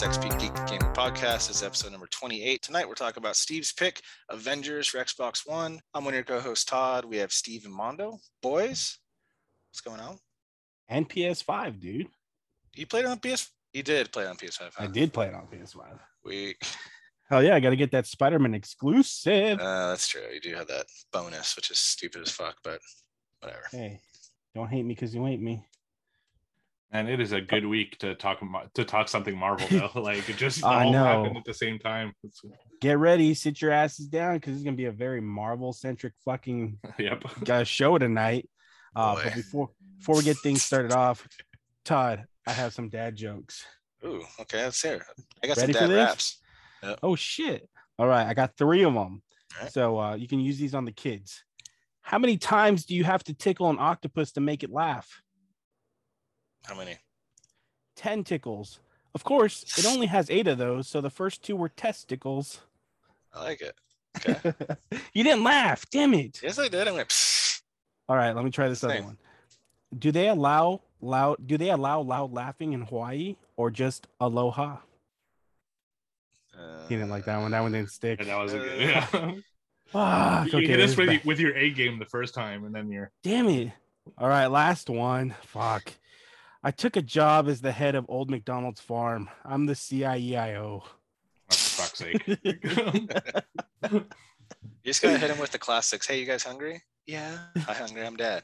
XP Geek Gaming Podcast. This is episode number 28. Tonight we're talking about Steve's pick, Avengers for Xbox One. I'm one of your co-host Todd. We have Steve and Mondo. Boys, what's going on? And PS5, dude. You played on PS. You did play it on PS5. huh? I did play it on PS5. We. Hell yeah, I got to get that Spider-Man exclusive. Uh, that's true. You do have that bonus, which is stupid as fuck, but whatever. hey, don't hate me because you hate me. And it is a good week to talk to talk something Marvel though. Like it just I all know. happened at the same time. It's, Get ready, sit your asses down because it's gonna be a very Marvel-centric fucking yep. uh, show tonight. Uh, Boy. but before before we get things started off, Todd, I have some dad jokes. Ooh, okay, let's hear. it. I got Ready some dad this? raps. Oh shit! All right, I got three of them. Alright. So uh, you can use these on the kids. How many times do you have to tickle an octopus to make it laugh? How many? 10 tickles. Of course, it only has eight of those, so the first two were testicles. I like it. Okay. you didn't laugh, damn it. yes, I did. I went. Psst. All right, let me try this other one. Do they allow loud do they allow loud laughing in Hawaii or just aloha? Uh, He didn't like that one. That one didn't stick. And that was a good. Uh, Yeah. Fuck, you okay, hit this us with, with your A game the first time, and then you're Damn it. All right, last one. Fuck. I took a job as the head of Old McDonald's farm. I'm the CIEIO. oh, for fuck's sake. You just gotta hit him with the classics. Hey, you guys hungry? Yeah. I'm hungry. I'm dead.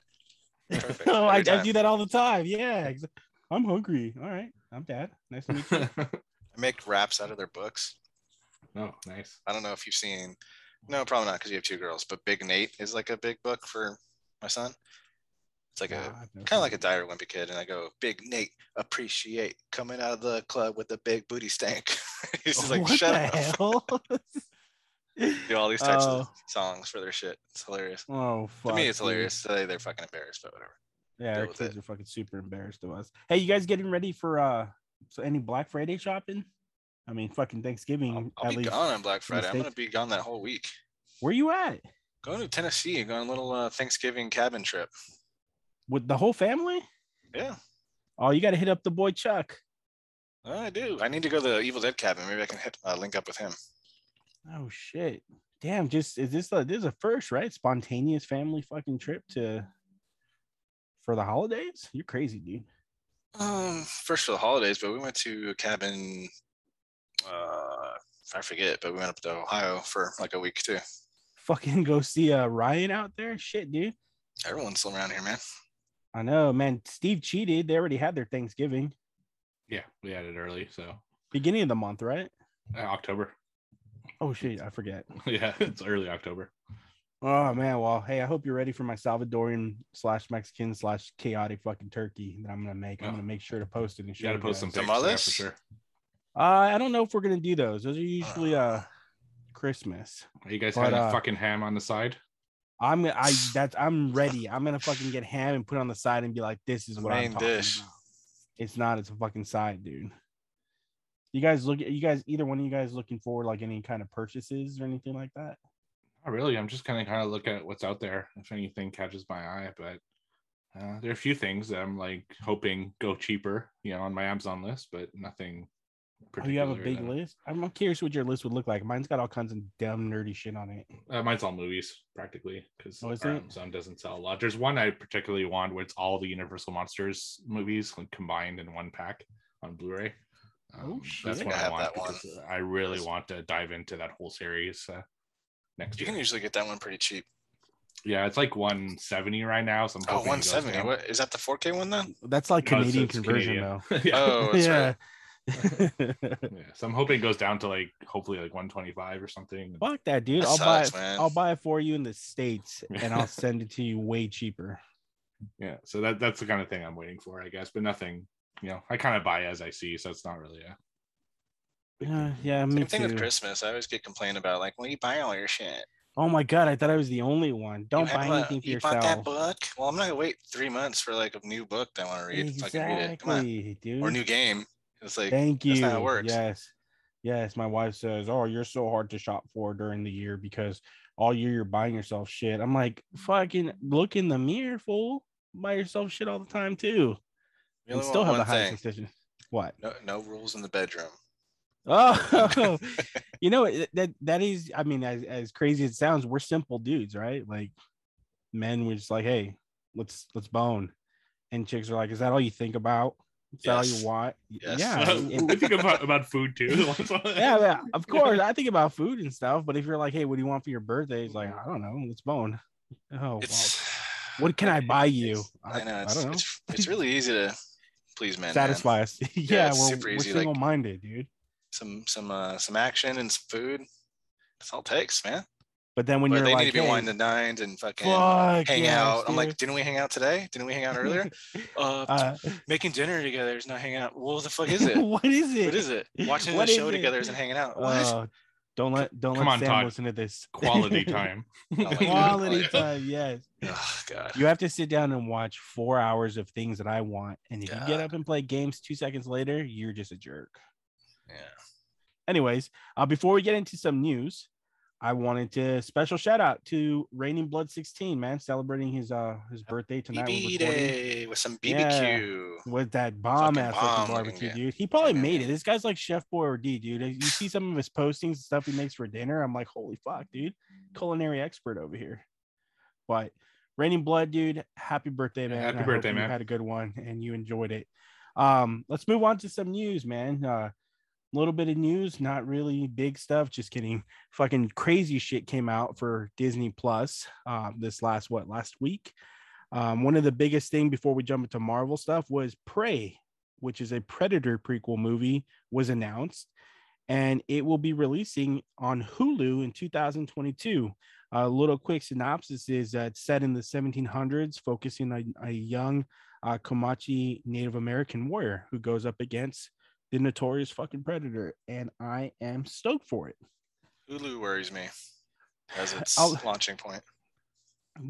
Perfect. oh, I, I do that all the time. Yeah. I'm hungry. All right. I'm dad. Nice to meet you. I make raps out of their books. oh, nice. I don't know if you've seen. No, probably not because you have two girls. But Big Nate is like a big book for my son. It's like Nah, a kind of like a dire wimpy kid, and I go, Big Nate, appreciate coming out of the club with a big booty stank. He's just like, shut up. Do all these types Oh. of songs for their shit. It's hilarious. oh, fuck. to me, it's dude. hilarious. They- They're fucking embarrassed, but whatever. Yeah, Deal our kids are fucking super embarrassed of us. Hey, you guys getting ready for uh so any Black Friday shopping? I mean, fucking Thanksgiving. I'll, I'll at be least. gone on Black Friday. I'm gonna be gone that whole week. Where you at? Going to Tennessee. Going on a little uh, Thanksgiving cabin trip. With the whole family? Yeah, Oh, you got to hit up the boy Chuck. I do. I need to go to the Evil Dead cabin. Maybe I can hit uh, link up with him. Oh shit! Damn, just is this a, this is a first right? Spontaneous family fucking trip to for the holidays? You're crazy, dude. Um, first for the holidays, but we went to a cabin. Uh, I forget, but we went up to Ohio for like a week too. Fucking go see uh, Ryan out there. Shit, dude. Everyone's still around here, man. I know, man. Steve cheated. They already had their Thanksgiving Yeah, we had it early, so beginning of the month, right? uh, October. Oh shit, I forget. Yeah, it's early October. Oh man, well, hey, I hope you're ready for my Salvadorian slash Mexican slash chaotic fucking turkey that I'm gonna make. I'm Oh. gonna make sure to post it and show You got to post some guys. pics yeah, Tamales? for sure. Uh, I don't know if we're gonna do those. Those are usually uh Christmas. Are you guys But, having uh, fucking ham on the side? I'm I that's I'm ready. I'm gonna fucking get ham and put it on the side and be like, this is what I'm main talking dish. about. It's not. It's a fucking side, dude. You guys look. You guys either one of you guys looking for like any kind of purchases or anything like that? Not really. I'm just kind of kind of look at what's out there if anything catches my eye. But uh, there are a few things that I'm like hoping go cheaper, you know, on my Amazon list, but nothing. Oh, you have a big that- list. I'm, I'm curious what your list would look like. Mine's got all kinds of dumb nerdy shit on it. Uh, mine's all movies practically because Oh, is our it? Amazon doesn't sell a lot. There's one I particularly want where it's all the Universal Monsters movies like, combined in one pack on Blu-ray. Oh, That's shit. what I I, have want that one. because I really Yes. want to dive into that whole series uh, next You year. can usually get that one pretty cheap. yeah, it's like 170 right now. So I'm Oh, hoping it goes 170. What is that? The 4K one then? That's like No, it's- Canadian it's conversion, Canadian. though. yeah. Oh, that's yeah. right. yeah. So I'm hoping it goes down to like hopefully like 125 or something. Fuck that, dude. That I'll buy it. man. I'll buy it for you in the states, and I'll send it to you way cheaper. Yeah, so that that's the kind of thing I'm waiting for, I guess. But nothing, you know, I kind of buy as I see, so it's not really a big uh, Yeah, yeah, me Same thing too. with Christmas. I always get complained about like, when you buy all your shit. Oh my god, I thought I was the only one. Don't have buy a- anything for you bought that yourself. book? Well, I'm not gonna wait three months for like a new book that I want to read. If I can read it. Come on. Dude. Or new game. It's like Thank you. that's how it works. Yes. Yes. My wife says, Oh, you're so hard to shop for during the year because all year you're buying yourself shit. I'm like, fucking look in the mirror, fool. Buy yourself shit all the time too. you And still have the highest decision. What? No, no rules in the bedroom. Oh, you know that that is. I mean, as as crazy as it sounds, we're simple dudes, right? Like men were just like, hey, let's let's bone, and chicks are like, is that all you think about? All Yes. you want? Yes. Yeah, we think about, about food too. yeah, yeah, of course. I think about food and stuff, but if you're like, hey, what do you want for your birthday? It's like, I don't know, let's bone. Oh, well, what can I buy you? I know it's, I don't know. it's it's really easy to please men. man. Satisfy us. yeah, it's we're, super we're easy, like- single-minded, dude. Some some uh some action and some food. That's all it takes, man. But then when But you're they like, need to be hey, wined and dined and fucking fuck hang yes, out. I'm like, didn't we hang out today? Didn't we hang out earlier? uh, uh, making dinner together is not hanging out. What the fuck is it? what is it? what is it? Watching What a show it? together isn't hanging out. What? Uh, don't let don't Come let on, Sam Todd. listen to this. Quality time. my Quality Yeah. time, yes. oh god. You have to sit down and watch four hours of things that I want, and if you get up and play games two seconds later, you're just a jerk. Yeah. Anyways, uh, before we get into some news, I wanted to special shout out to Raining Blood 16, man, celebrating his uh his birthday tonight. BB day with some BBQ. with that bomb ass Fucking looking bomb barbecue, dude. He probably Yeah, made it. This guy's like Chef Boyardee, dude. You see some of his postings and stuff he makes for dinner. I'm like, holy fuck, dude. Culinary expert over here. But Raining Blood, dude, happy birthday, man. happy I birthday, you man. Had a good one and you enjoyed it. Um, let's move on to some news, man. Uh little bit of news, not really big stuff. Just kidding. Fucking crazy shit came out for Disney Plus um, this last what last week. Um, one of the biggest thing before we jump into Marvel stuff was Prey, which is a Predator prequel movie, was announced, and it will be releasing on Hulu in 2022. A little quick synopsis is that it's set in the 1700s, focusing on a young uh, Comanche Native American warrior who goes up against the notorious fucking Predator, and I am stoked for it. Hulu worries me as its I'll- launching point.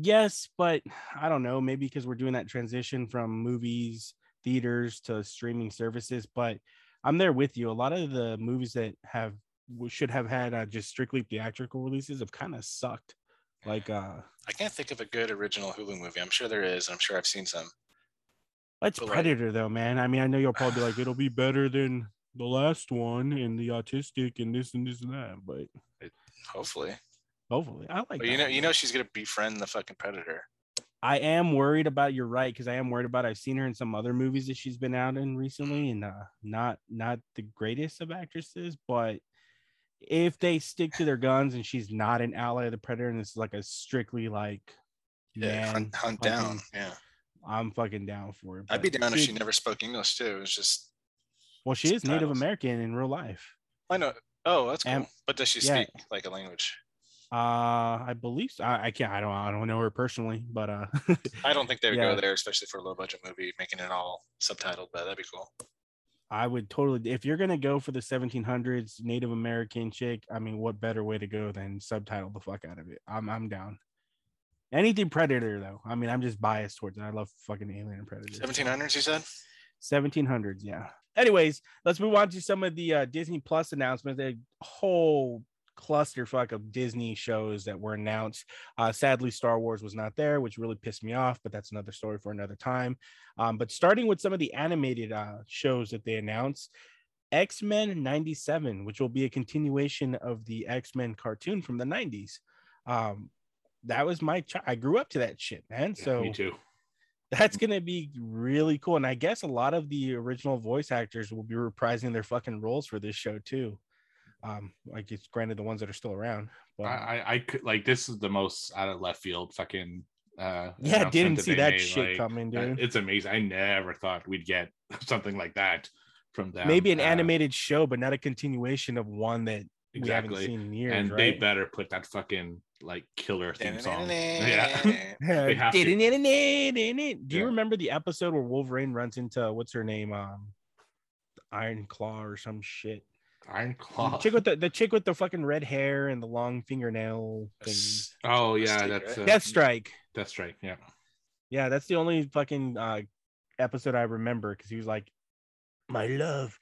Yes, but I don't know. Maybe because we're doing that transition from movies, theaters to streaming services. But I'm there with you. A lot of the movies that have should have had uh, just strictly theatrical releases have kind of sucked. Like, uh, I can't think of a good original Hulu movie. I'm sure there is. and I'm sure I've seen some. It's But, like- Predator, though, man. I mean, I know you'll probably be like, it'll be better than the last one and the autistic and this and this and that. But Hopefully, hopefully, I like. you know, one. you know, she's gonna befriend the fucking predator. I am worried about. You're right because I am worried about. I've seen her in some other movies that she's been out in recently, and uh, not not the greatest of actresses. But if they stick to their guns and she's not an ally of the predator, and this is like a strictly like Yeah, man, hunt, hunt hunting, down. Yeah, I'm fucking down for it. I'd be down if she never spoke English too. It's just Well, she is Native. American in real life. I know. Oh, that's cool. Am- but does she yeah. speak like a language? Uh, I believe so. I, I can't. I don't. I don't know her personally, but uh, I don't think they would Yeah. go there, especially for a low budget movie, making it all subtitled. But that'd be cool. I would totally if you're gonna go for the 1700s Native American chick. I mean, what better way to go than subtitle the fuck out of it? I'm I'm down. Anything Predator though. I mean, I'm just biased towards it. I love fucking Alien and Predator. 1700s, you said? 1700s, yeah. Anyways, let's move on to some of the uh, Disney Plus announcements. A whole clusterfuck of Disney shows that were announced. Uh, sadly, Star Wars was not there, which really pissed me off, but that's another story for another time. Um, but starting with some of the animated uh, shows that they announced, X Men 97, which will be a continuation of the X Men cartoon from the 90s. Um, that was my child. I grew up to that shit, man. Yeah, So me too. that's gonna be really cool. And I guess a lot of the original voice actors will be reprising their fucking roles for this show too. Um, like it's granted the ones that are still around. But I, I, I could like this is the most out of left field fucking. Uh, yeah, didn't see that made, shit like, coming, dude. It's amazing. I never thought we'd get something like that from them. Maybe an Uh, animated show, but not a continuation of one that we haven't exactly. seen in years. and they better put that fucking like killer theme song. Yeah. Yeah. They have to. Do you remember the episode where Wolverine runs into what's her name? Um Iron Claw or some shit. Iron Claw. The Claw. chick with the, the chick with the fucking red hair and the long fingernail thing. Oh yeah, Mystique, that's uh, right? Deathstrike. That's right. Yeah. Yeah, that's the only fucking uh episode I remember because he was like, "My love,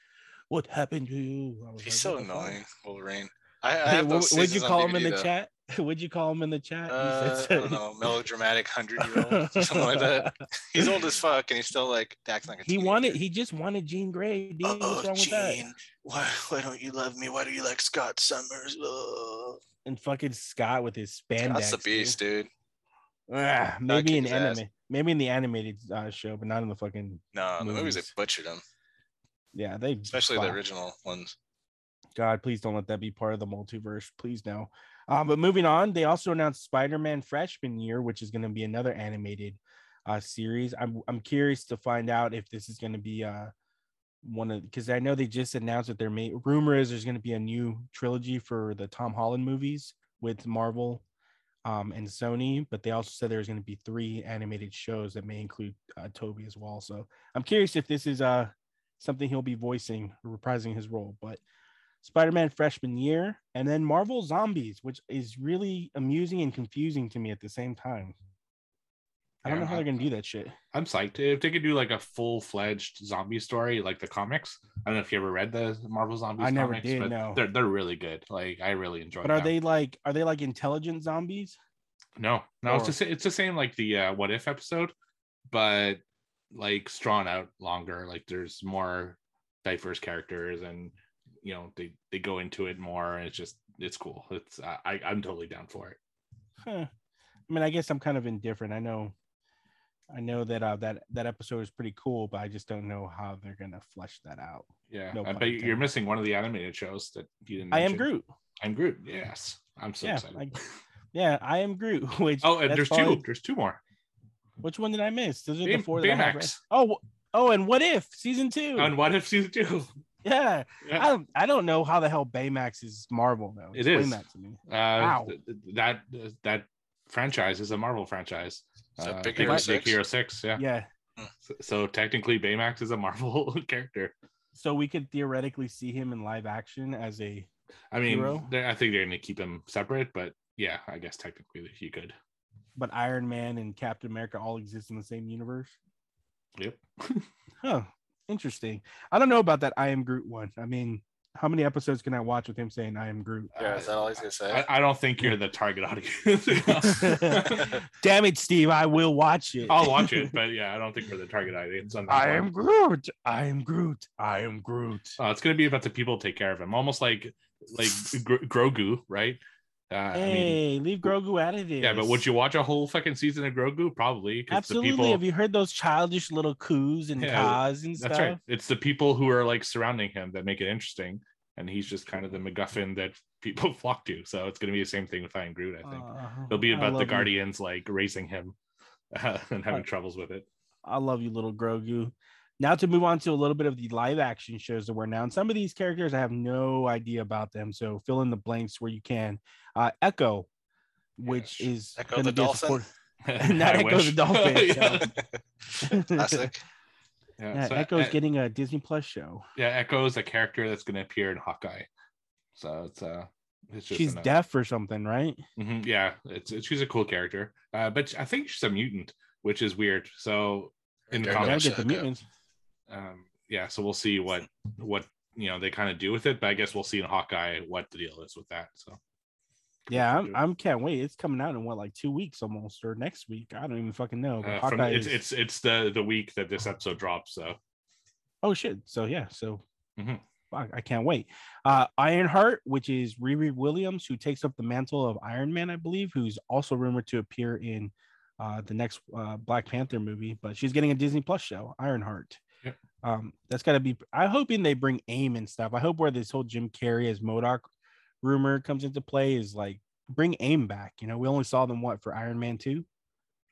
what happened to you?" I was He's like, so "What the fuck?" annoying, Wolverine. I, I Hey, what, what'd you call him in the though. chat? What'd you call him in the chat? Uh, said I don't know, melodramatic hundred year old, something like that. He's old as fuck, and he's still like acting like a he teenager. wanted. He just wanted Jean Grey. Dude. Oh, What's wrong with that? Jean, why why don't you love me? Why do you like Scott Summers? Ugh. And fucking Scott with his spandex. That's the beast, dude. Ah, maybe in his ass. anime, maybe in the animated uh, show, but not in the fucking. No, the movies they butchered him, Yeah, they especially the original ones. God, please don't let that be part of the multiverse. Please no. Um, but moving on, they also announced Spider-Man Freshman Year, which is going to be another animated uh, series. I'm I'm curious to find out if this is going to be uh one of because I know they just announced that they're made. Rumor is there's going to be a new trilogy for the Tom Holland movies with Marvel um, and Sony, but they also said there's going to be three animated shows that may include uh, Tobey as well. So I'm curious if this is uh something he'll be voicing reprising his role, but. Spider-Man freshman year, and then Marvel Zombies, which is really amusing and confusing to me at the same time. I don't Yeah, know how they're gonna do that shit. I'm psyched if they could do like a full fledged zombie story like the comics. I don't know if you ever read the Marvel Zombies. I never comics, did, but no. They're they're really good. Like I really enjoy. But are them. they like are they like intelligent zombies? No, no, it's Or- the same. It's the same like the uh, what if episode, but like drawn out longer. Like there's more diverse characters, and you know they they go into it more. And it's just it's cool. It's I I'm totally down for it. Huh. I mean, I guess I'm kind of indifferent. I know, I know that uh, that that episode is pretty cool, but I just don't know how they're gonna flesh that out. Yeah, No I bet you're missing one of the animated shows that you didn't. I am. Groot. I'm Groot. Yes, I'm so Yeah, excited. I- Yeah, I am Groot. Which oh, and there's probably- two. There's two more. Which one did I miss? Those are the Bay- four that I have Baymax. read. Oh, oh, and what if season two? And what if season two? yeah, Yeah. I don't, I don't know how the hell Baymax is Marvel though. It Explain is. that to me. Uh, Wow. th- th- that that franchise is a Marvel franchise. So Uh, Big Big, Hero Big 6? Hero Six, yeah. Yeah, So, so technically, Baymax is a Marvel character. so we could theoretically see him in live action as a. I mean, Hero? I think they're going to keep him separate, but yeah, I guess technically you could. But Iron Man and Captain America all exist in the same universe. Yep. Huh. Interesting. I don't know about that I am Groot one. I mean, how many episodes can I watch with him saying I am Groot? Yeah, is that all he's gonna say? I, I don't think you're the target audience. Damn it, Steve! I will watch it. I'll watch it, but yeah, I don't think we're the target audience on that I am Groot. I am Groot. I am Groot. Uh, it's going to be about the people take care of him, almost like like Gro- Grogu, right? Uh, I mean, Hey, leave Grogu out of this. yeah, but would you watch a whole fucking season of Grogu? Probably. Absolutely. The people, Have you heard those childish little coos and Yeah, caws and That's stuff? right. It's the people who are like surrounding him that make it interesting, and he's just kind of the MacGuffin that people flock to. So it's going to be the same thing with I Am Groot. I think Uh, it'll be about the you. Guardians like raising him uh, and having Uh, troubles with it. I love you, little Grogu. Now to move on to a little bit of the live action shows that were announced. Some of these characters I have no idea about them, so fill in the blanks where you can. Uh, Echo, which Yes. is Echo gonna the dolphin? support- Not I Echo the dolphin, yeah. Classic. Yeah, yeah, so, Echo's uh, getting a Disney Plus show. yeah, Echo is a character that's going to appear in Hawkeye. So it's uh, it's just She's an, uh, deaf or something, right? mhm, yeah, it's, it's she's a cool character, uh, but I think she's a mutant, which is weird. So in the There Gotta comics, get the mutants. Um, yeah, so we'll see what what you know they kind of do with it. But I guess we'll see in Hawkeye what the deal is with that. So Yeah, I'm, I'm can't wait. It's coming out in what like two weeks almost or next week. I don't even fucking know. But uh, from, it's is- it's it's the the week that this episode drops. So Oh shit! So yeah, so Mhm. fuck, I can't wait. Uh, Ironheart, which is Riri Williams, who takes up the mantle of Iron Man, I believe, who's also rumored to appear in uh, the next uh, Black Panther movie, but she's getting a Disney Plus show, Ironheart. Um, that's got to be. I'm hoping they bring AIM and stuff. I hope where this whole Jim Carrey as MODOK rumor comes into play is like bring AIM back. You know, we only saw them what for Iron Man two.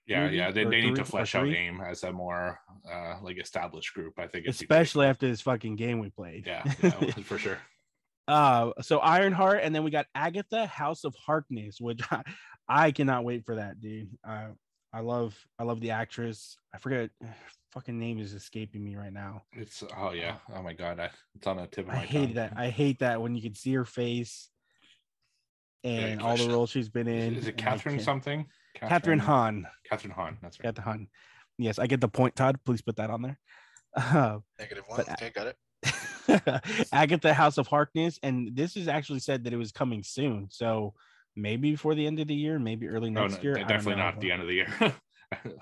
yeah, Movie yeah, they, or they need to flesh out? AIM as a more uh like established group. I think Especially after this fucking game we played. yeah, yeah for sure. uh so ironheart and then we got agatha house of harkness which i, I cannot wait for that dude uh, i love i love the actress i forget fucking name is escaping me right now It's oh yeah, oh my god, I, it's on the tip of i hate tongue. that i hate that when you can see her face and all the roles she's been in Is it Kathryn something? kathryn hahn Kathryn Hahn. That's right. kathryn hahn yes i get the point todd please put that on there uh, Negative one. But- Okay, got it. Agatha House of Harkness, and this is actually said that it was coming soon. So maybe before the end of the year, maybe early Oh, next no, year. Definitely not the end of the year.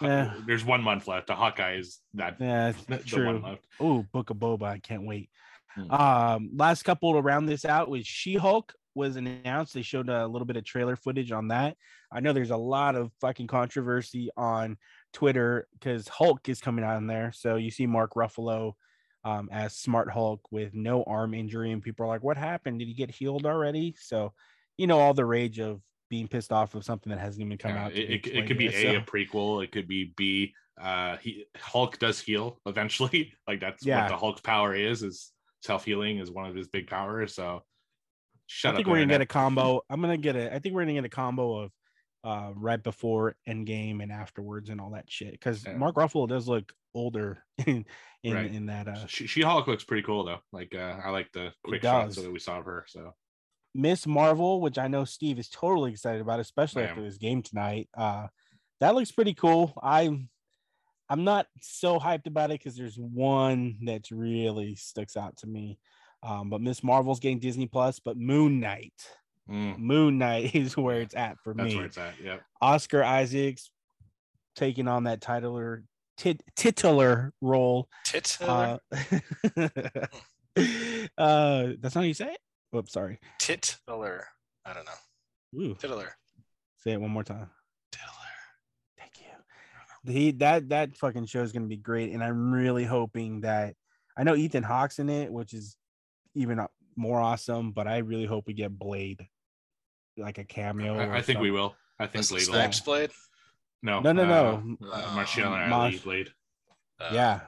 Yeah. There's one month left. The Hawkeye is that Yeah, true. Oh, Book of Boba. I can't wait. Hmm. Um, last couple to round this out was She Hulk was announced. They showed a little bit of trailer footage on that. I know there's a lot of fucking controversy on Twitter because Hulk is coming out in there. So you see Mark Ruffalo um, as Smart Hulk with no arm injury, and people are like, "What happened? Did he get healed already?" So you know all the rage of being pissed off of something that hasn't even come Yeah, out. it, it, it could be yet. a, So- a prequel. It could be B. Uh, he Hulk does heal eventually. Like that's Yeah. what the Hulk's power is. Is self healing is one of his big powers. So shut I think up. we're gonna get a combo. I'm gonna get a. I think we're gonna get a combo of uh right before Endgame and afterwards and all that shit. Because Yeah. Mark Ruffalo does look older in in, Right. in that. Uh, She Hulk looks pretty cool though. Like uh, I like the quick shots that we saw of her. So Miss Marvel, which I know Steve is totally excited about, especially after this game tonight. Uh, that looks pretty cool. I'm I'm not so hyped about it because there's one that really sticks out to me. Um, but Miss Marvel's getting Disney Plus, but Moon Knight, mm, Moon Knight is where it's at for that's me. where it's at. Yep. Oscar Isaac's taking on that titular tit, titular role. Tit. Uh, uh, that's not how you say it. Whoops, sorry. Titler. I don't know. Ooh, Titular. say it one more time. Titular. Thank you. He that that fucking show is gonna be great, and I'm really hoping that I know Ethan Hawke's in it, which is even uh, more awesome. But I really hope we get Blade, like a cameo. I, I think we will. I think Blade will. Snipes Blade. No, No, no, uh, no. Uh, Martial and Marsh- Ali Blade. Uh, Yeah.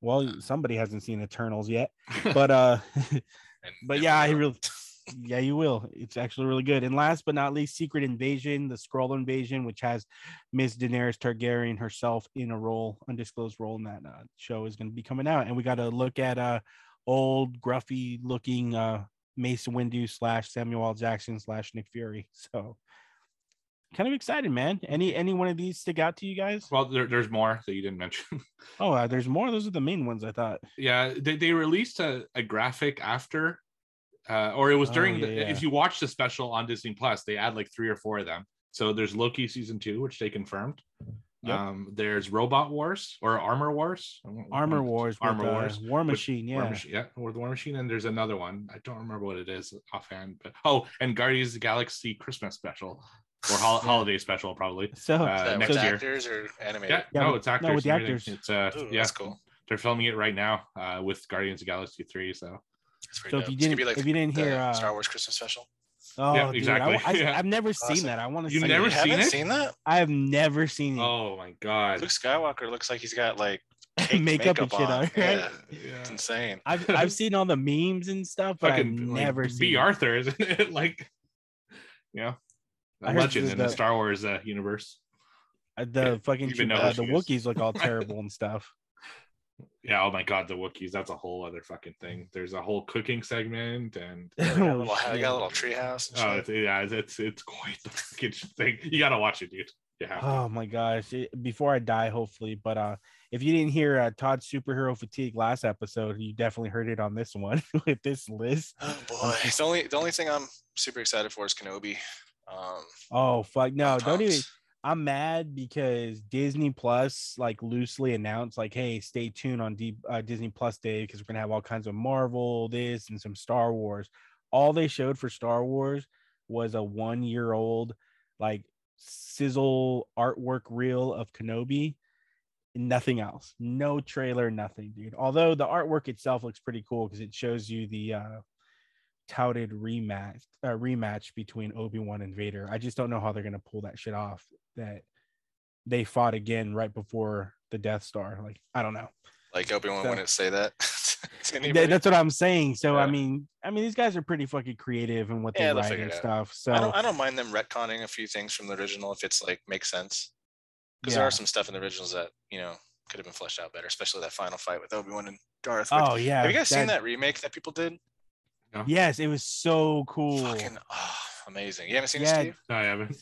Well, somebody hasn't seen Eternals yet, but uh. and- But yeah, I really, yeah, you will. It's actually really good. And last but not least, Secret Invasion, the Skrull Invasion, which has Miss Daenerys Targaryen herself in a role, undisclosed role in that uh, show, is going to be coming out. And we got to look at uh old, gruffy looking uh Mace Windu slash Samuel L. Jackson slash Nick Fury. So kind of excited, man. Any any one of these stick out to you guys? Well, there, there's more that you didn't mention. Oh, uh, there's more. Those are the main ones I thought. yeah, they, they released a, a graphic after, uh, or it was Oh, during yeah, the. yeah. If you watch the special on Disney Plus, they add like three or four of them. So there's Loki season two, which they confirmed. Yep. Um, there's Robot Wars or Armor Wars. Armor Wars, with, Armor uh, Wars. War with Machine. Yeah. War Machine, yeah, or the War Machine, and there's another one. I don't remember what it is offhand, but oh, and Guardians of the Galaxy Christmas special or hol- holiday special probably. So Uh, Is next with year. actors or animated? Yeah, Yeah, no, with- it's no, with the actors. It's uh, Ooh, yeah, that's cool. they're filming it right now uh, with Guardians of the Galaxy three. So That's pretty So if you didn't- be like if you didn't hear, uh, Star Wars Christmas special. Oh, Yeah, dude, exactly. I, Yeah. have never seen Awesome. that. I want to You've see never it. seen haven't it? seen that? I have never seen it. oh my god, Luke Skywalker looks like he's got like cake Makeup and shit on, right? Yeah, yeah. it's insane. I've I've seen all the memes and stuff, but I've fucking like, never B seen. it. Arthur, isn't it? like, yeah, I a heard legend in the the- Star Wars uh, universe. Uh, The fucking even uh, the. Wookiees look all terrible and stuff. Yeah, oh my god, the Wookiees, that's a whole other fucking thing. There's a whole cooking segment and They got a Oh, little, they shit. got a little treehouse. oh it's, yeah, it's, it's it's quite the fucking thing. You gotta watch it, dude. Yeah. Oh my gosh! It- before I die, hopefully. But uh, if you didn't hear uh, Todd's superhero fatigue last episode, you definitely heard it on this one with this list. Oh boy, it's the only the only thing I'm super excited for is Kenobi. Um, Oh fuck no! Don't even. I'm mad because Disney Plus like loosely announced like, hey, stay tuned on D- uh, Disney Plus Day because we're gonna have all kinds of Marvel, this and some Star Wars. All they showed for Star Wars was a one year old like sizzle artwork reel of Kenobi. Nothing else. No trailer, nothing, dude. Although the artwork itself looks pretty cool because it shows you the uh touted rematch uh, rematch between Obi-Wan and Vader. I just don't know how they're going to pull that shit off that they fought again right before the Death Star. Like, I don't know. Like Obi Wan So- wouldn't say that. that's what I'm saying. So I mean, I mean these guys are pretty fucking creative and what they Yeah, write and stuff. So I don't I don't mind them retconning a few things from the original if it's like makes sense. Because there are some stuff in the originals that you know could have been fleshed out better, especially that final fight with Obi Wan and Darth. which- oh yeah. have you guys seen that remake that people did? Yes, it was so cool. Fucking oh, amazing. You haven't seen Yeah, it, Steve? No, I haven't.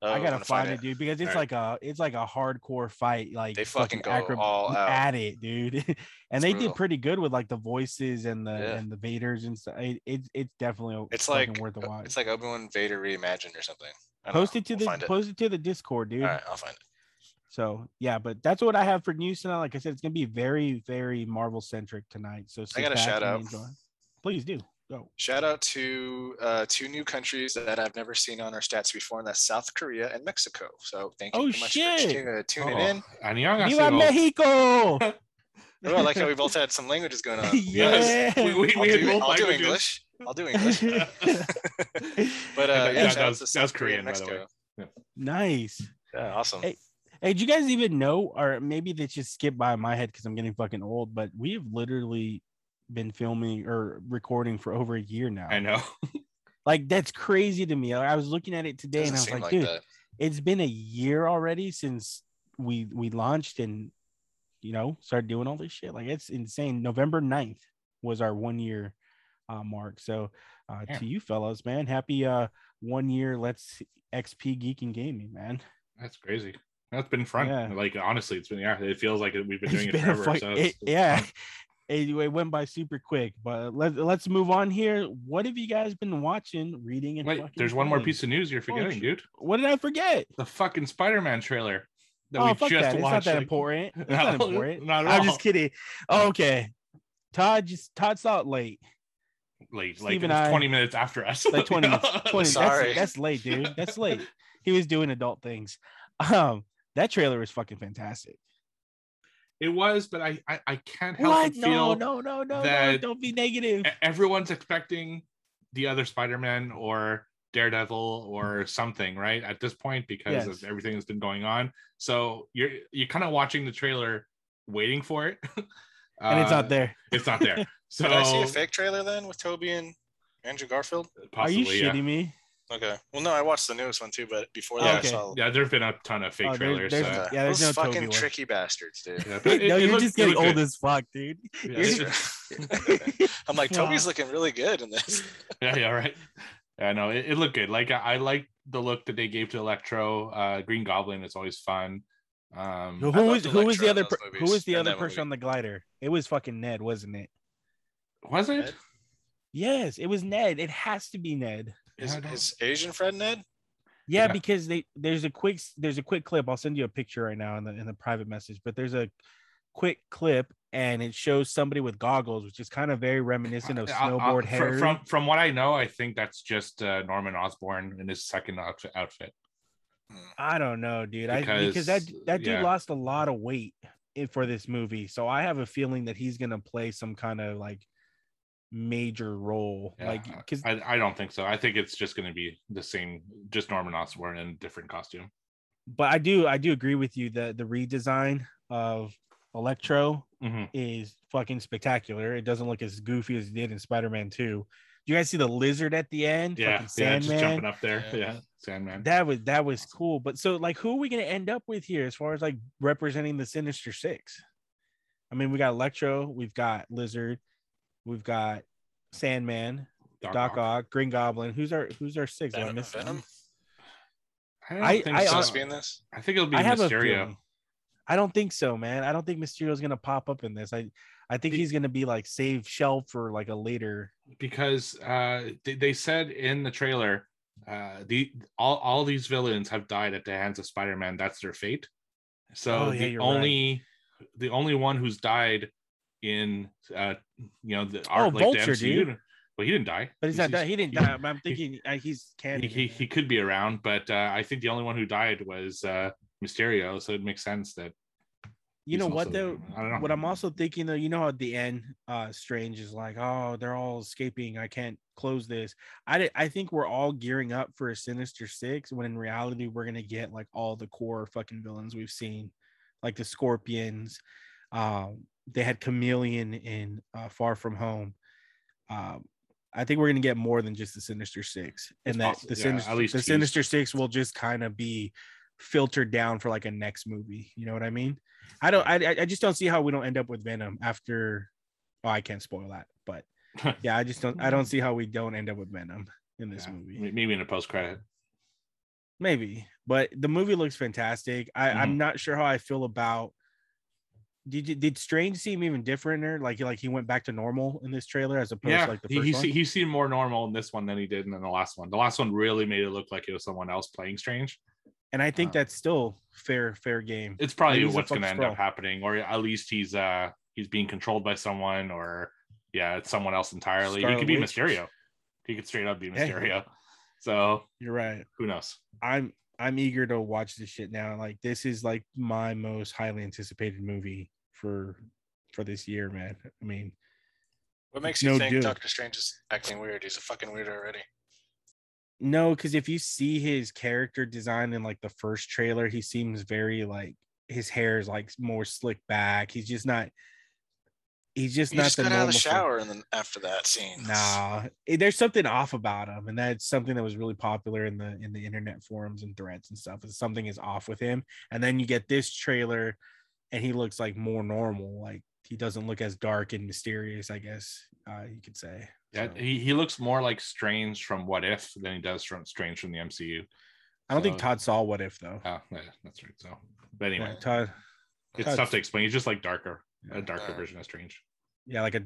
Oh, I gotta gonna find it, dude, because it's Alright. like a it's like a hardcore fight. Like They fucking go all out. at it, dude. and It's they brutal. did pretty good with like the voices and the Yeah. and the Vaders and stuff. It, it's it's definitely It's like worth a watch. it's like Obi Wan Vader reimagined or something. I don't post know. it to We'll the find it. post it to the Discord, dude. All right, I'll find it. So yeah, but that's what I have for news tonight. Like I said, it's gonna be very, very Marvel centric tonight. So I got a shout and out. enjoy. Please do go. Shout out to uh, two new countries that I've never seen on our stats before, and that's South Korea and Mexico. So thank you Oh, so much shit. for tu- uh, tuning Oh, in. Annyeonghaseyo. Viva Mexico! Oh, I like how we both had some languages going on. yeah. we, we, I'll, we had do, both I'll do. English. I'll do English. But uh, Yeah, yeah, that was- that South was Korea Korean, and by the way. Mexico. nice. Yeah, awesome. Hey, Hey, did you guys even know, or maybe they just skipped by my head because I'm getting fucking old, but we have literally been filming or recording for over a year now. I know. Like that's crazy to me. I was looking at it today Doesn't and I was like, like dude, that. it's been a year already since we we launched and you know started doing all this shit. Like it's insane. November 9th was our one year uh, mark. So uh, to you fellas, man, happy uh one year. Let's XP Geek and Gaming, man. That's crazy. That's been fun. Yeah. Like honestly, it's been yeah. It feels like we've been It's doing it been a forever. fuck- so it- it's yeah. fun. It, it went by super quick, but let, let's move on here. What have you guys been watching, reading, and Wait, fucking there's one more piece of news you're forgetting, sh- dude. What did I forget? The fucking Spider-Man trailer that oh, we fuck just that. It's not watched. that like, important. It's No, not important. not at I'm all. just kidding. Oh, okay. Todd just Todd saw it late. late, like Steve and it was I- 20 minutes after us. Like 20 minutes. 20 Sorry. That's, that's late, dude. That's late. He was doing adult things. Um, that trailer is fucking fantastic. It was, but I I, I can't help What? but feel No, no, no, no, no. that- Don't be negative. everyone's expecting the other Spider-Man or Daredevil or something, right? At this point, because Yes. of everything that's been going on. So you're you're kind of watching the trailer, waiting for it. And it's Uh, not there. It's not there. So Did I see a fake trailer then with Tobey and Andrew Garfield? Possibly, Are you yeah. shitting me? Okay. Well, no, I watched the newest one too, but before Oh, that, okay. I saw. Yeah, there've been a ton of fake Oh, trailers. there's- uh, yeah, there's Those no Tobey fucking one. tricky bastards, dude. yeah, but it- no, it you're looked- just getting looked old good. as fuck, dude. Yeah, You're- it- I'm like, Tobey's Wow. looking really good in this. yeah, yeah, right. Yeah, no, it, it looked good. Like I, I like the look that they gave to Electro. Uh, Green Goblin is always fun. Um, who was who was the other per- who was the other person movie. on the glider? It was fucking Ned, wasn't it? was it? Ned? Yes, it was Ned. It has to be Ned. Is, Yeah, is Asian friend Ned? Yeah, Yeah. because they there's a quick there's a quick clip. I'll send you a picture right now in the in the private message. But there's a quick clip and it shows somebody with goggles, which is kind of very reminiscent of Uh, uh, snowboard fr- Harry. From from what I know, I think that's just uh, Norman Osborn in his second outfit. outfit. I don't know, dude. I because that Because, that dude yeah. lost a lot of weight for this movie, so I have a feeling that he's gonna play some kind of like major role, Yeah, like because I, I don't think so. I think it's just going to be the same, just Norman Osborn in a different costume. but I do I do agree with you that the redesign of Electro Mm-hmm. is fucking spectacular. It doesn't look as goofy as it did in Spider-Man 2. You guys see the lizard at the end? Yeah, Fucking yeah, just Sandman. jumping up there. Yeah. Yeah, Sandman. that was that was cool. But so like who are we gonna end up with here as far as like representing the Sinister Six? I mean, we got Electro, we've got Lizard, we've got Sandman, Doc Doc Ock. Ock, Green Goblin. Who's our who's our six? Did I Venom? miss Venom? I don't I- think I so. Supposed be in this? I think it'll be I have a Mysterio. feeling. I don't think so, man. I don't think Mysterio's gonna pop up in this. I I think The- he's gonna be like save shelf for like a later. because uh, they, they said in the trailer, uh, the all, all these villains have died at the hands of Spider-Man. That's their fate. So Oh, yeah, the you're right. only the only one who's died in uh, you know the Oh, art like the Vulture, MCU. dude. Well, he didn't die. But he's not. He didn't he- die. But I'm thinking uh, he's can. He, he, he could be around, but uh, I think the only one who died was uh, Mysterio. So it makes sense that You know what though? I don't know. What I'm also thinking though, you know how at the end, uh, Strange is like, "Oh, they're all escaping. I can't close this." I I think we're all gearing up for a Sinister Six, when in reality we're gonna get like all the core fucking villains we've seen, like the Scorpions. Um, they had Chameleon in uh, Far From Home. Um, I think we're gonna get more than just the Sinister Six, and It's that possible, the Sinister the. Sinister Six will just kind of be filtered down for like a next movie. You know what I mean? I don't. I I- just don't see how we don't end up with Venom after. Oh, I can't spoil that, but yeah, I just don't. I don't see how we don't end up with Venom in this Yeah, movie. maybe in a post credit. maybe, but the movie looks fantastic. I, Mhm. I'm not sure how I feel about. Did you, did Strange seem even different or like like he went back to normal in this trailer as opposed Yeah, to like the he, first he, one? se- he seemed more normal in this one than he did in the last one. The last one really made it look like it was someone else playing Strange. and I think uh, that's still fair fair game. It's probably what's going to end up happening, or at least he's uh he's being controlled by someone, or yeah, it's someone else entirely. he could be Witch. Mysterio. He could straight up be. Mysterio. So You're right. who knows? I'm I'm eager to watch this shit now. Like this is like my most highly anticipated movie for for this year, man. I mean, What makes No you think dude. Doctor Strange is acting weird? He's a fucking weirdo already. no, because if you see his character design in like the first trailer, he seems very like his hair is like more slick back. He's just not. He's just He not just the got out of the shower and then after that scene. Nah, eh, there's something off about him, and that's something that was really popular in the in the internet forums and threads and stuff. Is something is off with him, and then you get this trailer, and he looks like more normal. Like he doesn't look as dark and mysterious. I guess uh, you could say. Yeah, So, he, he looks more like Strange from What If than he does from Strange from the MCU. I don't think Todd saw what if though. Oh, yeah, that's right. So, but anyway, Yeah, Todd. it's Todd- tough to explain. He's just like darker, Yeah. a darker Uh, version of Strange. Yeah, like a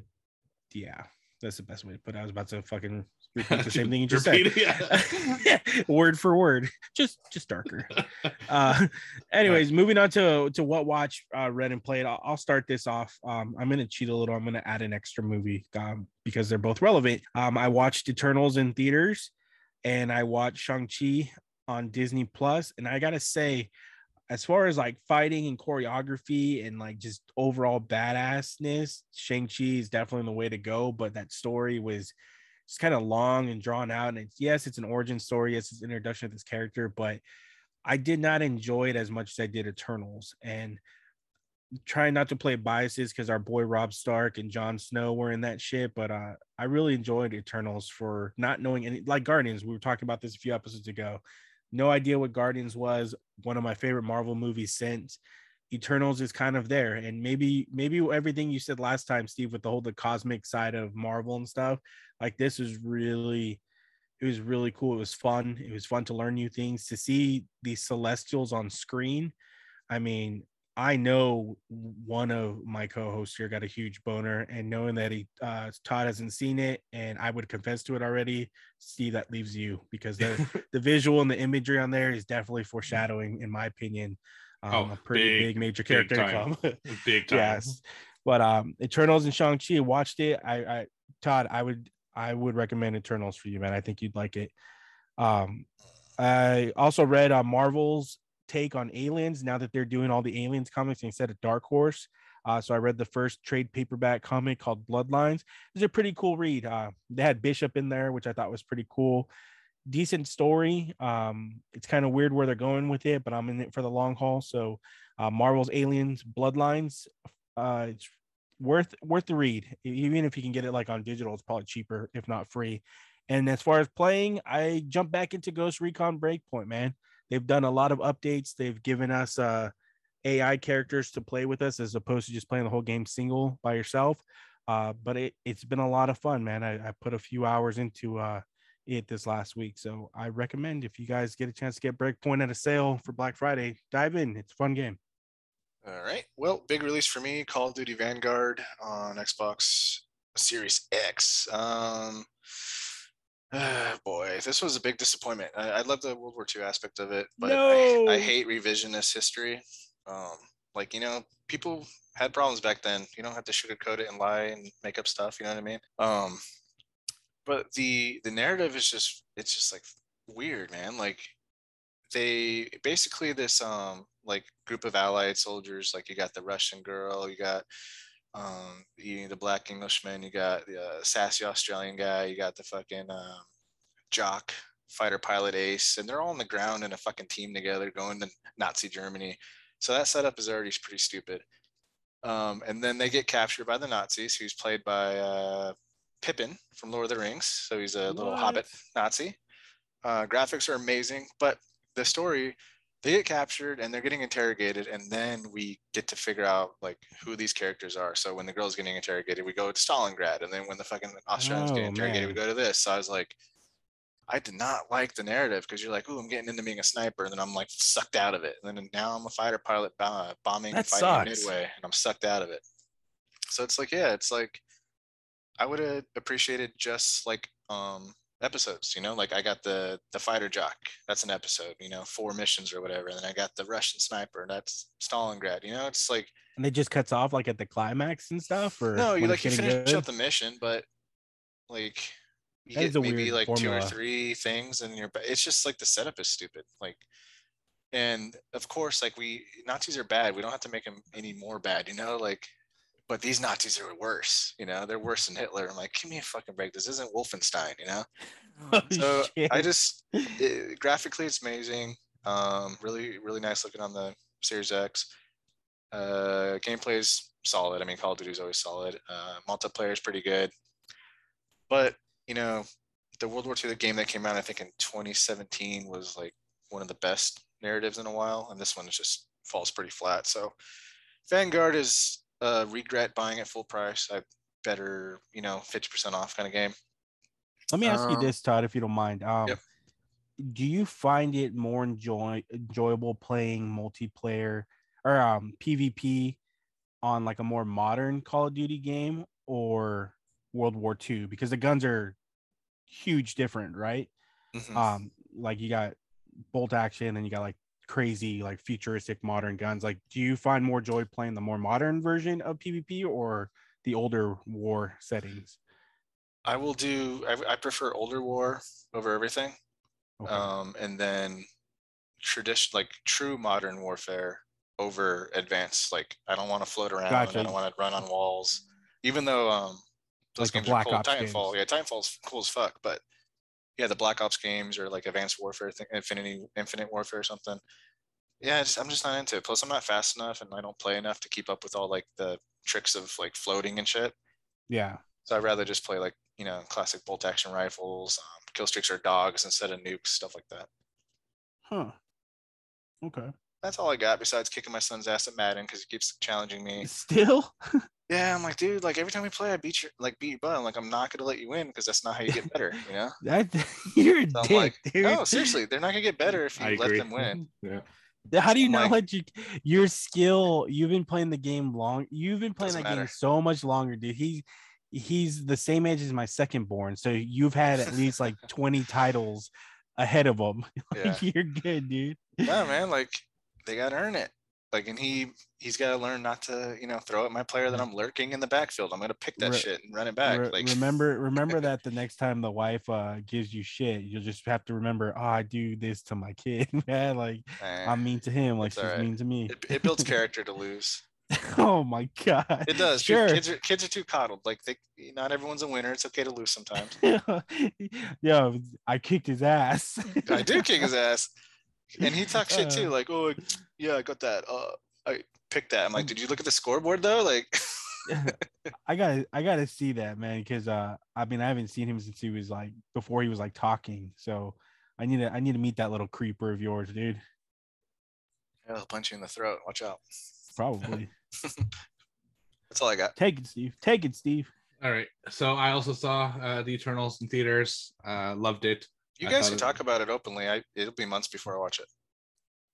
yeah. That's the best way to put it. I was about to fucking repeat the same thing you just said. Repeat it, yeah. word for word just just darker uh anyways moving on to to what watch uh read and played i'll, I'll start this off um i'm gonna cheat a little i'm gonna add an extra movie um because they're both relevant um i watched eternals in theaters and i watched shang-chi on disney plus and i gotta say as far as like fighting and choreography and like just overall badassness shang-chi is definitely the way to go but that story was it's kind of long and drawn out. And it's yes, it's an origin story, yes, it's an introduction of this character, but I did not enjoy it as much as I did Eternals. And trying not to play biases because our boy Robb Stark and Jon Snow were in that shit, but uh, I really enjoyed Eternals for not knowing any like Guardians. We were talking about this a few episodes ago. No idea what Guardians was. One of my favorite Marvel movies since. Eternals is kind of there, and maybe maybe everything you said last time, Steve, with the whole the cosmic side of Marvel and stuff like this was really it was really cool it was fun it was fun to learn new things to see these celestials on screen i mean i know one of my co-hosts here got a huge boner and knowing that he uh todd hasn't seen it and i would confess to it already steve that leaves you because the the visual and the imagery on there is definitely foreshadowing in my opinion um, Oh, a pretty big, big, major character to time. Big time. yes. But um eternals and shang-chi watched it. I i todd i would i would recommend eternals for you man. I think you'd like it. Um i also read uh, marvel's take on aliens now that they're doing all the aliens comics instead of dark horse. Uh, so i read the first trade paperback comic called bloodlines. It's a pretty cool read. Uh, they had bishop in there which i thought was pretty cool. Decent story. Um it's kind of weird where they're going with it but i'm in it for the long haul. So uh, marvel's aliens bloodlines uh it's worth worth the read. Even if you can get it like on digital it's probably cheaper if not free. And as far as playing i jumped back into ghost recon breakpoint man they've done a lot of updates. They've given us uh ai characters to play with us as opposed to just playing the whole game single by yourself. Uh but it, it's been a lot of fun man. I, I put a few hours into uh it this last week. So i recommend if you guys get a chance to get breakpoint at a sale for black friday dive in. It's a fun game. All right. Well, big release for me Call of Duty Vanguard on Xbox Series X. Um, ah, boy, this was a big disappointment. I, I love the World War II aspect of it, but I, I hate revisionist history. Um, like, you know, people had problems back then. You don't have to sugarcoat it and lie and make up stuff. You know what I mean? Um, but the the narrative is just it's just like weird, man. Like they basically this um like group of allied soldiers like you got the russian girl you got um you, the black englishman you got the uh, sassy australian guy you got the fucking um jock fighter pilot ace and they're all on the ground in a fucking team together going to nazi germany. So that setup is already pretty stupid. Um and then they get captured by the nazis who's played by uh pippin from lord of the rings. So he's a little hobbit nazi. Uh, graphics are amazing but the story they get captured and they're getting interrogated and then we get to figure out like who these characters are so when the girl's getting interrogated we go to stalingrad and then when the fucking australians get Oh, interrogated we go to this so i was like I did not like the narrative because you're like, oh, I'm getting into being a sniper, and then I'm like sucked out of it, and then now I'm a fighter pilot bombing That fighting sucks. midway, and I'm sucked out of it. So it's like, yeah, it's like I would have appreciated just like um episodes, you know, like I got the the fighter jock, that's an episode, you know, four missions or whatever, and then I got the Russian sniper, that's Stalingrad, you know, it's like And it just cuts off like at the climax and stuff, or no, you like you finish good? up the mission, but like you That get maybe like two or three things, and you're. It's just like the setup is stupid. Like, and of course, like we Nazis are bad. We don't have to make them any more bad, you know. Like, but these Nazis are worse. You know, they're worse than Hitler. I'm like, give me a fucking break. This isn't Wolfenstein, you know. Oh, So I just it, graphically, it's amazing. Um, really, really nice looking on the Series X. Uh, gameplay is solid. I mean, Call of Duty is always solid. Uh, multiplayer is pretty good. But you know, the World War II the game that came out, I think in 2017, was like one of the best narratives in a while, and this one just falls pretty flat. So, Vanguard is uh, regret buying at full price. I better, you know, 50% off kind of game. Let me ask you Um, this, Todd, if you don't mind. Um, yep. Do you find it more enjoy enjoyable playing multiplayer or um, PvP on like a more modern Call of Duty game or World War II? Because the guns are huge different, right? Mhm. Um, like you got bolt action and you got like crazy like futuristic modern guns. Like, do you find more joy playing the more modern version of PvP or the older war settings? I will do. I, I prefer older war over everything, Okay. um, and then tradition like true modern warfare over advanced. Like I don't want to float around. Gotcha. I don't want to run on walls. Even though um, those Like games Black are cool. Titanfall, games. yeah, Titanfall's cool as fuck. But yeah, the Black Ops games or like Advanced Warfare, thing, Infinity, Infinite Warfare or something. Yeah, just, I'm just not into it. Plus, I'm not fast enough, and I don't play enough to keep up with all like the tricks of like floating and shit. yeah. So I'd rather just play like you know classic bolt action rifles, um, kill streaks or dogs instead of nukes, stuff like that. Huh. Okay. That's all I got besides kicking my son's ass at Madden because he keeps challenging me. Still? Yeah, I'm like, dude, like every time we play, I beat your like beat your butt. I'm like, I'm not gonna let you win because that's not how you get better, you know. That you're a So I'm dick, like, dude. no, seriously, they're not gonna get better if you I let agree. them win. Yeah. How do you I'm not like- let you your skill? You've been playing the game long. You've been playing Doesn't that game so much longer, dude. He he's the same age as my second born, so you've had at least like 20 titles ahead of him. Yeah. You're good, dude. Yeah, man, like they gotta earn it. Like, and he he's got to learn not to, you know, throw at my player that I'm lurking in the backfield. I'm gonna pick that Re- shit and run it back. Re- like, remember, remember that the next time the wife uh gives you shit, you'll just have to remember, oh, I do this to my kid, man. Like eh, I'm mean to him, like she's alright. mean to me. it, it builds character to lose. oh my god, It does. Sure. Kids are kids are too coddled. Like they, not everyone's a winner. It's okay to lose sometimes. Yo, I kicked his ass. I do kick his ass, and he talks shit too. Uh. Like, oh, yeah, I got that. Uh, I picked that. I'm like, did you look at the scoreboard though? Like, I gotta I gotta see that man because uh I mean I haven't seen him since he was like before he was like talking so I need to I need to meet that little creeper of yours dude yeah, he'll punch you in the throat. Watch out. probably That's all I got. take it Steve take it Steve All right. So I also saw uh, the Eternals in theaters. Uh, loved it. You I guys can it- talk about it openly. I it'll be months before I watch it.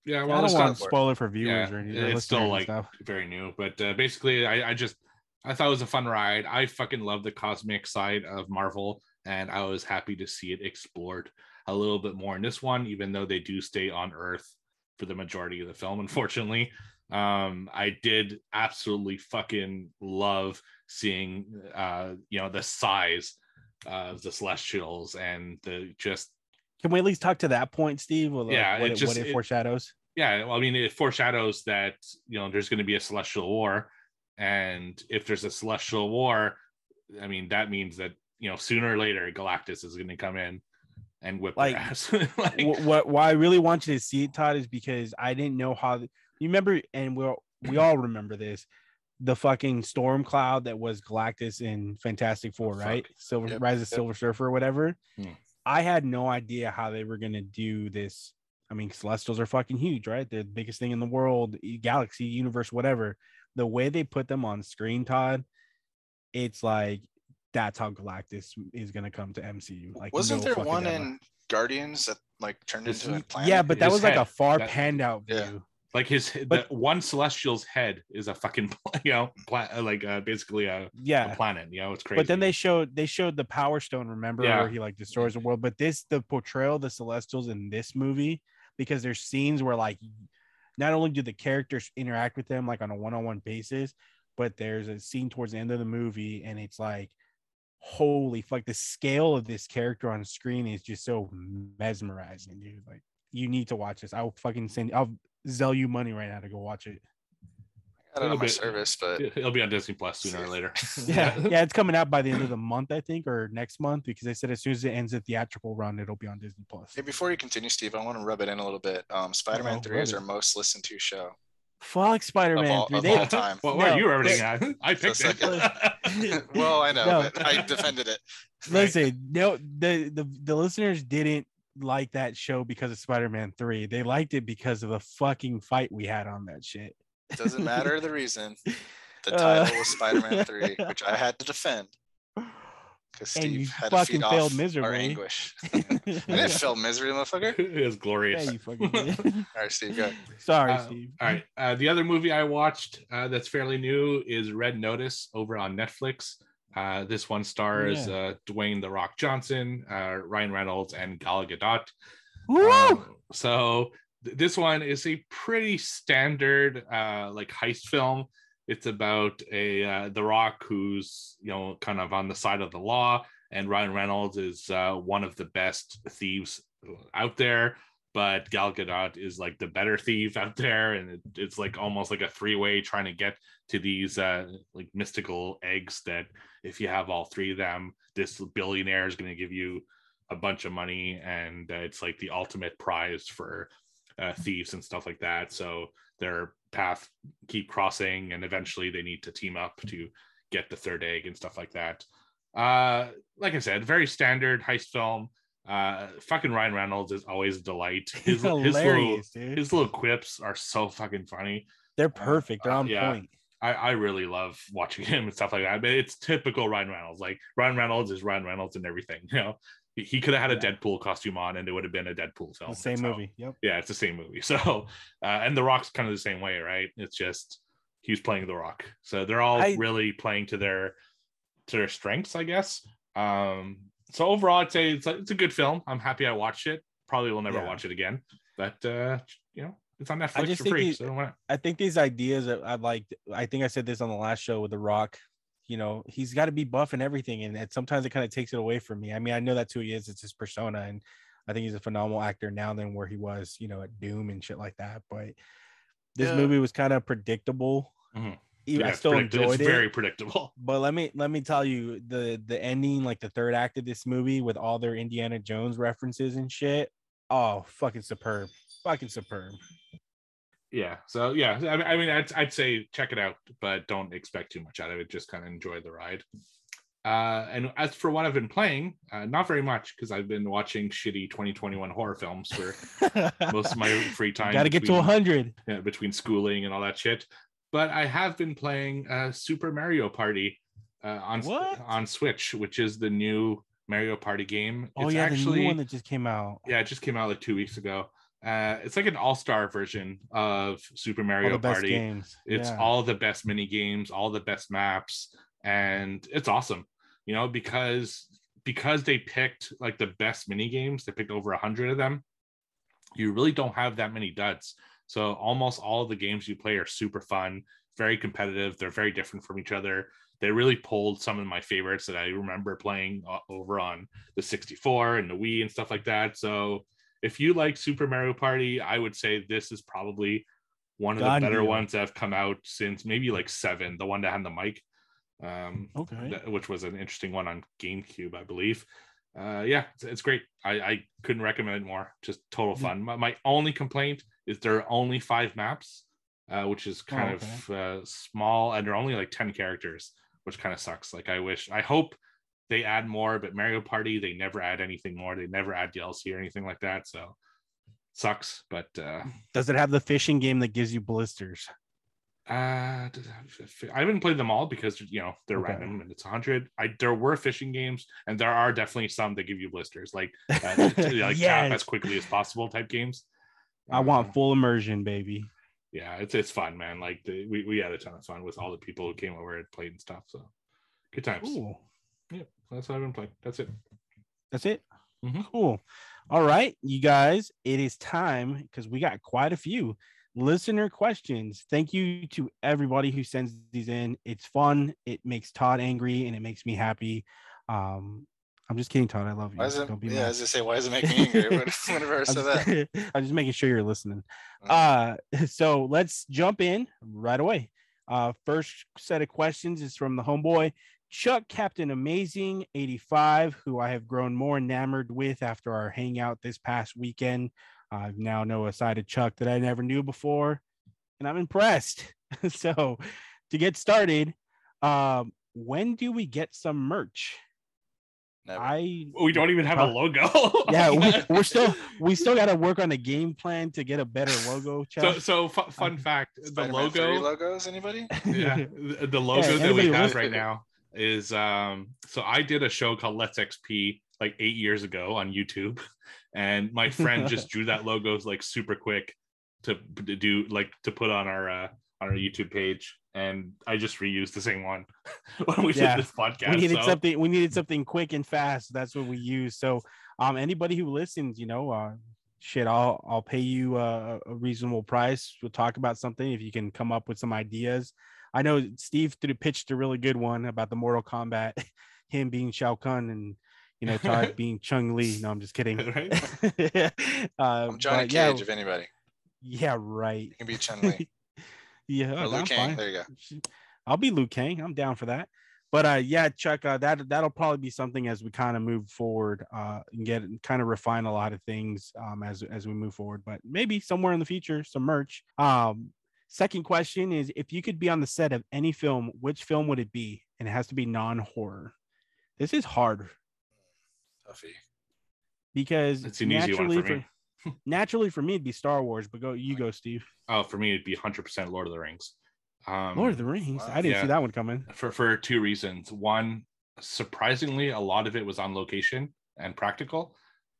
Yeah. well, I Well, don't want to spoil it for viewers yeah, or anything it's still like stuff. very new, but uh, basically, I, I just I thought it was a fun ride. I fucking love the cosmic side of Marvel, and I was happy to see it explored a little bit more in this one, even though they do stay on Earth for the majority of the film. Unfortunately, um, I did absolutely fucking love seeing uh, you know the size of the Celestials and the just Can we at least talk to that point Steve Well, like, Yeah, what it it, just- what it it- foreshadows yeah well, i mean it foreshadows that you know there's going to be a celestial war and if there's a celestial war i mean that means that you know sooner or later galactus is going to come in and whip Like, their ass like, what, what why I really want you to see it, Todd, is because I didn't know how. The, you remember, and we will we all remember this, the fucking storm cloud that was Galactus in Fantastic Four, Oh, right? fuck. Silver Yep, Rise of yep. Silver Surfer or whatever. Hmm. I had no idea how they were gonna do this. I mean, Celestials are fucking huge, right? They're the biggest thing in the world, galaxy, universe, whatever. The way they put them on screen, Todd, it's like that's how Galactus is gonna come to MCU. Like, Wasn't no there one doubt. in Guardians that like turned His- into a planet? yeah, but that His was like a far that- panned out view. Yeah. Like his But- the one celestial's head is a fucking you know pla- like uh, basically a, a Yeah. planet. You know, it's crazy. But then they showed they showed the Power Stone, remember, Yeah. where he like destroys the world. But this the portrayal of the Celestials in this movie, because there's scenes where like not only do the characters interact with them like on a one-on-one basis, but there's a scene towards the end of the movie, and it's like, holy fuck, the scale of this character on screen is just so mesmerizing, dude. Like you need to watch this. I'll fucking send I'll sell you money right now to go watch it. I don't know my bit- service, but it'll be on Disney Plus sooner or later. Yeah, yeah, it's coming out by the end of the month, I think, or next month, because they said as soon as it ends the theatrical run, it'll be on Disney Plus. hey, before you continue, Steve, I want to rub it in a little bit. Um, Spider-Man Uh-oh, Three is rub our most listened to show. Fuck Spider Man all- 3. of They, all time. Well, where No, are you everything but- at? I picked Just it. well, I know, No. but I defended it. listen, no, the, the the listeners didn't like that show because of Spider Man 3. They liked it because of the fucking fight we had on that shit. It doesn't matter the reason. The Uh, title was Spider-Man Three, which I had to defend because And you Steve had to fucking feed failed off our miserably. anguish. I didn't fail misery, motherfucker. it was glorious. Yeah, you fucking did. All right, Steve, go. Sorry, Uh, Steve. All right. Uh, the other movie I watched uh, that's fairly new is Red Notice over on Netflix. Uh, this one stars Yeah. uh, Dwayne the Rock Johnson, uh, Ryan Reynolds, and Gal Gadot. Um, so th- this one is a pretty standard uh, like heist film. It's about a uh, The Rock who's you know kind of on the side of the law, and Ryan Reynolds is uh, one of the best thieves out there. But Gal Gadot is like the better thief out there, and it, it's like almost like a three way trying to get to these uh, like mystical eggs that if you have all three of them, this billionaire is going to give you a bunch of money and uh, it's like the ultimate prize for uh, thieves and stuff like that. So their path keep crossing and eventually they need to team up to get the third egg and stuff like that. Uh like i said very standard heist film uh fucking ryan reynolds is always a delight his, his little dude. his little quips are so fucking funny They're perfect. They're uh, on yeah. point. I, I really love watching him and stuff like that. But it's typical Ryan Reynolds. Like Ryan Reynolds is Ryan Reynolds and everything. You know, he, he could have had a Yeah. Deadpool costume on, and it would have been a Deadpool film. The same how- movie. Yep. yeah, it's the same movie. So, uh, and The Rock's kind of the same way, right? It's just he's playing The Rock. So they're all I- really playing to their to their strengths, I guess. Um, so overall, I'd say it's a, it's a good film. I'm happy I watched it. Probably will never Yeah. watch it again, but uh, you know, it's on Netflix just for free. he- so? I think these ideas that I like, I think I said this on the last show with The Rock. You know, he's got to be buff and everything, and it, sometimes it kind of takes it away from me. I mean, I know that's who he is; it's his persona, and I think he's a phenomenal actor now than where he was, you know, at Doom and shit like that. But this Yeah. movie was kind of predictable. Mhm. Even- I it's still predict- enjoyed it's it. very predictable. but let me let me tell you the the ending, like the third act of this movie, with all their Indiana Jones references and shit. Oh, fucking superb! Fucking superb. yeah so yeah i mean, I mean I'd, I'd say check it out but don't expect too much out of it just kind of enjoy the ride uh and as for what i've been playing uh, not very much because i've been watching shitty 2021 horror films for most of my free time Got to get to hundred. yeah, between schooling and all that shit but i have been playing uh super mario party uh, on What? on switch which is the new mario party game Oh it's yeah, the new one that just came out. yeah, it just came out like two weeks ago. Uh, it's like an all-star version of Super Mario Party. games. It's Yeah. all the best mini games, all the best maps, and it's awesome. You know, because because they picked like the best mini games, they picked over a hundred of them. You really don't have that many duds. So almost all of the games you play are super fun, very competitive. They're very different from each other. They really pulled some of my favorites that I remember playing over on the 64 and the Wii and stuff like that. So if you like Super Mario Party, I would say this is probably one of God the better deal. ones that have come out since maybe like seven, the one that had the mic, um, Okay. that- which was an interesting one on GameCube, I believe. Uh, yeah, it's, it's great. I, I couldn't recommend it more. Just total Mm. fun. My, my only complaint is there are only five maps, uh, which is kind Oh, of uh, small, and there are only like ten characters, which kind of sucks. Like I wish, I hope they add more, but Mario Party they never add anything more. They never add DLC or anything like that. So sucks. But uh, Does it have the fishing game that gives you blisters? Uh, I haven't played them all because you know they're Okay. random and it's 100. I there were fishing games and there are definitely some that give you blisters, like uh, like tap as quickly as possible type games. I want full immersion, baby. yeah, it's it's fun, man. Like the, we we had a ton of fun with all the people who came over and played and stuff. So good times. Cool. Yeah, that's what I've been playing. That's it. That's it. Mhm. Cool. All right, you guys, it is time because we got quite a few listener questions. Thank you to everybody who sends these in. It's fun. It makes Todd angry and it makes me happy. Um, I'm just kidding, Todd. I love you. It? Don't be Yeah, mad. as I say, why does it make me angry whenever I said that? just, I'm just making sure you're listening. Mm. Uh, so let's jump in right away. Uh, first set of questions is from the homeboy Chuck Captain Amazing 85, who I have grown more enamored with after our hangout this past weekend. I now know a side of Chuck that I never knew before, and I'm impressed. so, to get started, um, when do we get some merch? Never. I We don't even have a logo. yeah, we, we're still we still got to work on the game plan to get a better logo. so Chuck. so fu- fun fact: the Spider-Man 3 logo. logos, anybody? yeah the, the logo that we have listen- right now is um so i did a show called let's xp like eight years ago on youtube and my friend just drew that logo like super quick to, to do like to put on our uh on our youtube page and i just reused the same one when we Yeah, did this podcast we needed so- something we needed something quick and fast. That's what we use. So um anybody who listens you know uh shit i'll i'll pay you uh, a reasonable price. We'll talk about something if you can come up with some ideas. I know steve threw pitched a really good one about the mortal kombat him being shao kahn and you know todd being Chun Li. No i'm just kidding. Right? Uh, I'm Johnny but yeah, Cage, if anybody. yeah right. You can be Chun Li. Yeah or I'm Liu Kang. fine. There you go. I'll be Luke Kang. I'm down for that. But uh, yeah, Chuck, uh, that that'll probably be something as we kind of move forward uh, and get kind of refine a lot of things um, as as we move forward. But maybe somewhere in the future, some merch. Um, second question is, if you could be on the set of any film, which film would it be? And it has to be non-horror. This is hard Tuffy. because It's an easy one naturally for me. Naturally for me it'd be Star Wars. But go, you go, Steve. oh for me it'd be 100% lord of the rings um Lord of the Rings. I didn't Yeah. see that one coming. for for two reasons. One, surprisingly, a lot of it was on location and practical.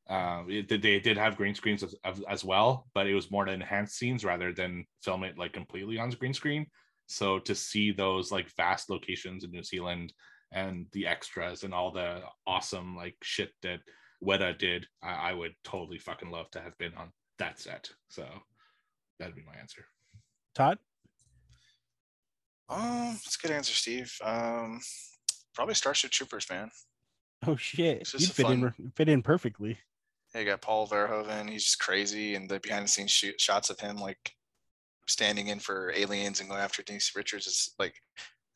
Uh, it, they did have green screens as, as, as well, but it was more to enhance scenes rather than film it like completely on green screen. So to see those like vast locations in New Zealand and the extras and all the awesome like shit that Weta did, I, I would totally fucking love to have been on that set. So that'd be my answer. Todd. Um, that's a good answer, Steve. Um, probably Starship Troopers, man. Oh shit! You just a fit in fit in perfectly. Yeah, you got Paul Verhoeven. He's just crazy, and the behind the scenes shoot shots of him like standing in for aliens and going after Denise Richards is like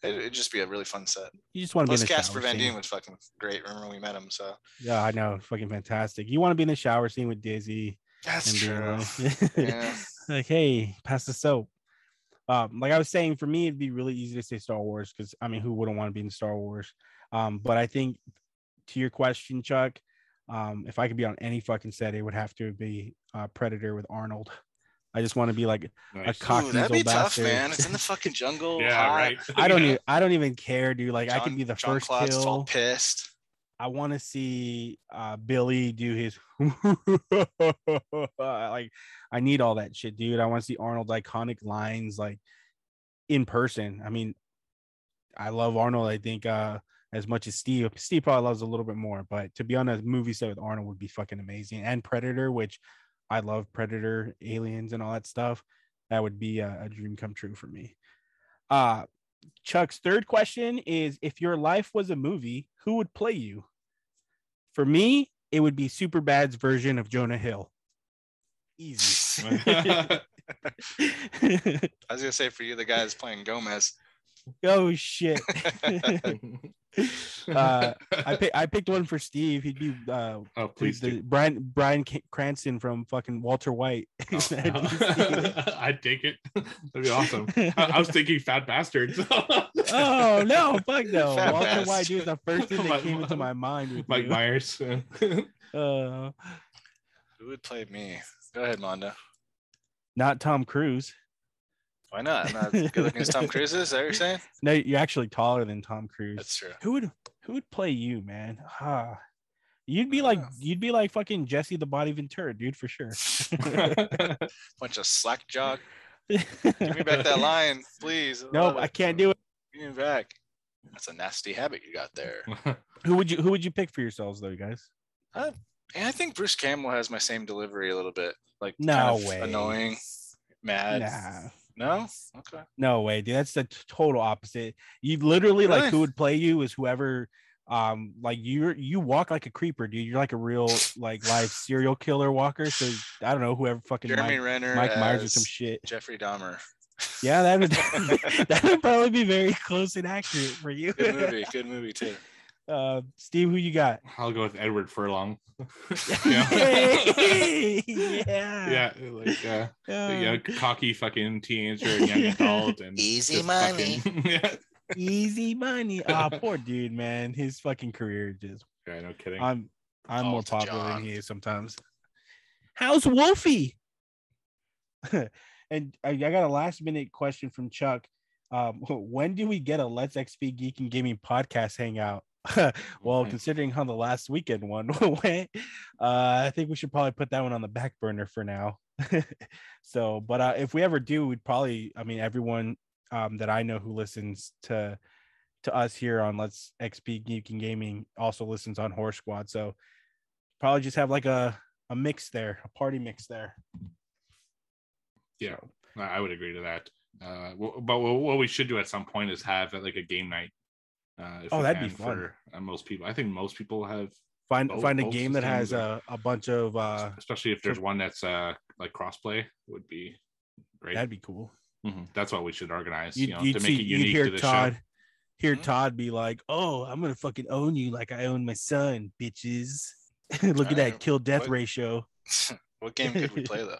it, it'd just be a really fun set. You just want to be in Plus, the Casper Van. Dien was fucking great. Remember when we met him? So Yeah, I know, fucking fantastic. You want to be in the shower scene with Dizzy that's true. like, yeah, like, hey, pass the soap. Um, like I was saying, for me, it'd be really easy to say Star Wars because I mean, who wouldn't want to be in Star Wars? Um, but I think to your question, Chuck, um, if I could be on any fucking set, it would have to be uh, Predator with Arnold. I just want to be like Nice. cock Ooh, that'd be diesel tough, man. It's in the fucking jungle. yeah, hot. right. I don't Yeah. even I don't even care, dude. Like I can be the John first Klotz is all kill. pissed. I want to see uh Billy do his like I need all that shit, dude. I want to see Arnold's iconic lines like in person. I mean, I love Arnold, I think uh as much as Steve. Steve probably loves a little bit more, but to be on a movie set with Arnold would be fucking amazing. And Predator, which I love Predator, aliens and all that stuff. That would be a, a dream come true for me. Uh Chuck's third question is if your life was a movie, who would play you? For me, it would be Superbad's version of Jonah Hill. Easy. I was gonna say for you, the guy that's playing Gomez. oh shit. uh, I pick, I picked one for Steve. He'd be uh oh, please the do. Brian Bryan Cranston from fucking Walter White. Oh, I'd take it. That'd be awesome. I, I was thinking fat bastards. oh no, fuck no. Fat Walter bastard. White, dude, the first thing My- that came into my mind. With Mike you. Myers. Uh, Who would play me? Go ahead, Mondo. not Tom Cruise. Why not? I'm not good looking as Tom Cruise is. Is that what you're saying? No, you're actually taller than Tom Cruise. That's true. Who would who would play you, man? Ah, you'd be like Yeah. you'd be like fucking Jesse the Body Ventura, dude, for sure. Bunch of slack jawed. Give me back that line, please. nope, I can't do it. Give me back. That's a nasty habit you got there. Who would you who would you pick for yourselves though, you guys? And I think Bruce Campbell has my same delivery a little bit. Like No kind of way. annoying, mad. Nah. No? Okay. No way, dude. That's the total opposite. You literally like who would play you is whoever um like you're you walk like a creeper, dude. You're like a real like live serial killer walker. So I don't know, whoever fucking Jeremy Mike, Renner. Mike Myers or some shit. Jeffrey Dahmer. Yeah, that would that would probably be very close and accurate for you. Good movie. Good movie too. Uh Steve, who you got? I'll go with Edward Furlong. yeah. yeah, like uh, Uh, yeah, cocky fucking teenager and young adult and Easy money. fucking- yeah. Easy money. Ah, poor dude, man. His fucking career just yeah, no kidding. I'm I'm more Paul to popular than he is sometimes. How's Wolfie? and I, I got a last minute question from Chuck. Um, when do we get a Let's XP Geek and Gaming podcast hangout? well, Mhm. considering how the last weekend one went, uh, I think we should probably put that one on the back burner for now. so, but uh, if we ever do, we'd probably, I mean, everyone um, that I know who listens to to us here on Let's XP Geek and Gaming also listens on Horror Squad. So probably just have like a a mix there, a party mix there. Yeah. I would agree to that. Uh, but what we should do at some point is have like a game night. Uh, if Oh, that'd be fun. For, uh, most people, I think most people have, Find Both- find a game that has systems a, a bunch of uh especially if there's one that's uh like crossplay, would be great. that'd be cool. Mhm. That's what we should organize. You'd, you know, you'd to see make it you'd unique hear to the Todd show. hear Mhm. Todd be like, Oh, I'm gonna fucking own you like I own my son, bitches. Look at that Alright, kill death what- ratio. what game could we play though?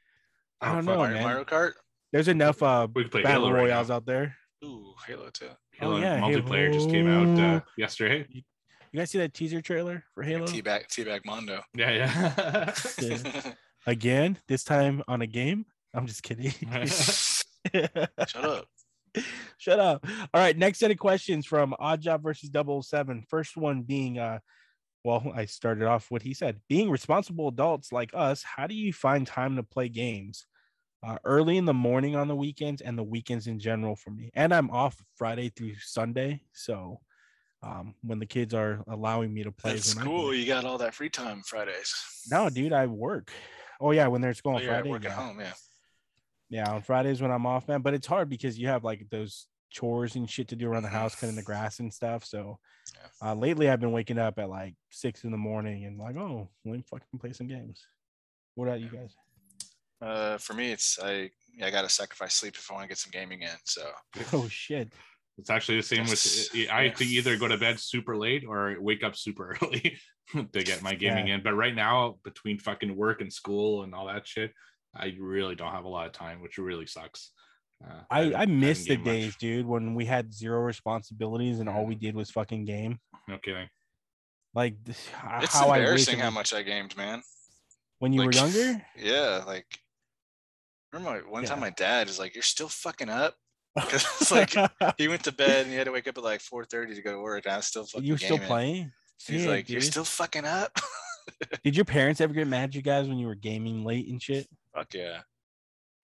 I don't fuck. know, Mario, man. Mario Kart? There's enough uh We could play battle Halo right royales now. out there. Ooh, Halo too. Oh, Halo yeah, multiplayer just came out uh, yesterday. You guys see that teaser trailer for Halo? Teabag, Teabag Mondo. Yeah, yeah. Yeah. Again, this time on a game. I'm just kidding. Shut up. Shut up. All right, next set of questions from Odd Job versus 007. First one being uh well, I started off what he said. Being responsible adults like us, how do you find time to play games? Uh, early in the morning on the weekends and the weekends in general for me. And I'm off Friday through Sunday. So um, when the kids are allowing me to play, That's cool. You got all that free time Fridays. No, dude, I work. Oh yeah, when they're school Oh, on at Friday. work yeah. at home, yeah. Yeah, on Fridays when I'm off, man. But it's hard because you have like those chores and shit to do around the house, cutting the grass and stuff. So uh, lately I've been waking up at like six in the morning and like, oh, let me fucking play some games. What about you guys? Uh, for me, it's I I gotta sacrifice sleep if I want to get some gaming in. So Oh shit. It's actually the same Yes. with I have to either go to bed super late or wake up super early to get my gaming Yeah. in. But right now, between fucking work and school and all that shit, I really don't have a lot of time, which really sucks. Uh, I, haven't- I miss the haven't much. days, dude, when we had zero responsibilities and all we did was fucking game. No kidding. Like this, it's how I embarrassing wish how much I gamed, man. when you were younger. Yeah, like remember my, one time my dad is like, "You're still fucking up." 'Cause it's like he went to bed and he had to wake up at like 4:30 to go to work. And I was still fucking. you were still gaming. playing. He's Shit, like, "You're still fucking up." Did your parents ever get mad at you guys when you were gaming late and shit? Fuck yeah.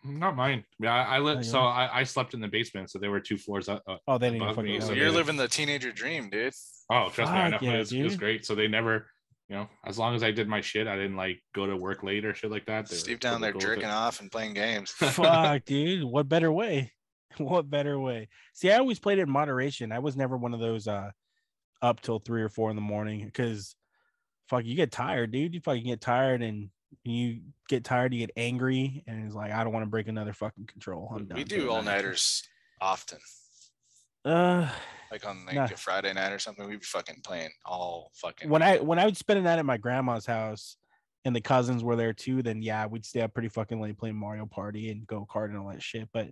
Not mine. Yeah, I, I Oh, lit. So? I, I slept in the basement, so there were two floors up. up. Oh, they didn't Above fucking. me, know so So that. you're living the teenager dream, dude. Oh, trust me, I know yeah, it, was, it was great. So they never, you know, as long as I did my shit, I didn't like go to work late or shit like that. they were Steve down there totally jerking it. off and playing games. Fuck, dude. What better way? What better way? See, I always played it in moderation. I was never one of those uh up till three or four in the morning because fuck, you get tired, dude. You fucking get tired and you get tired, you get angry, and it's like I don't want to break another fucking control. I'm done. we do all nighters often. Uh, Like on like Nah. a Friday night or something, we'd be fucking playing all fucking. when I when I would spend a night at my grandma's house and the cousins were there too, then yeah, we'd stay up pretty fucking late playing Mario Party and go kart and all that shit. But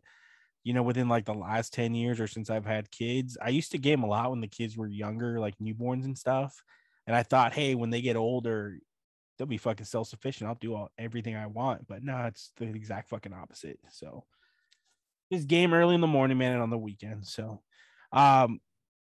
you know, within like the last 10 years or since I've had kids, I used to game a lot when the kids were younger, like newborns and stuff. And I thought, hey, when they get older, they'll be fucking self-sufficient. I'll do all everything I want. But no, it's the exact fucking opposite. So just game early in the morning, man, and on the weekend. So, um,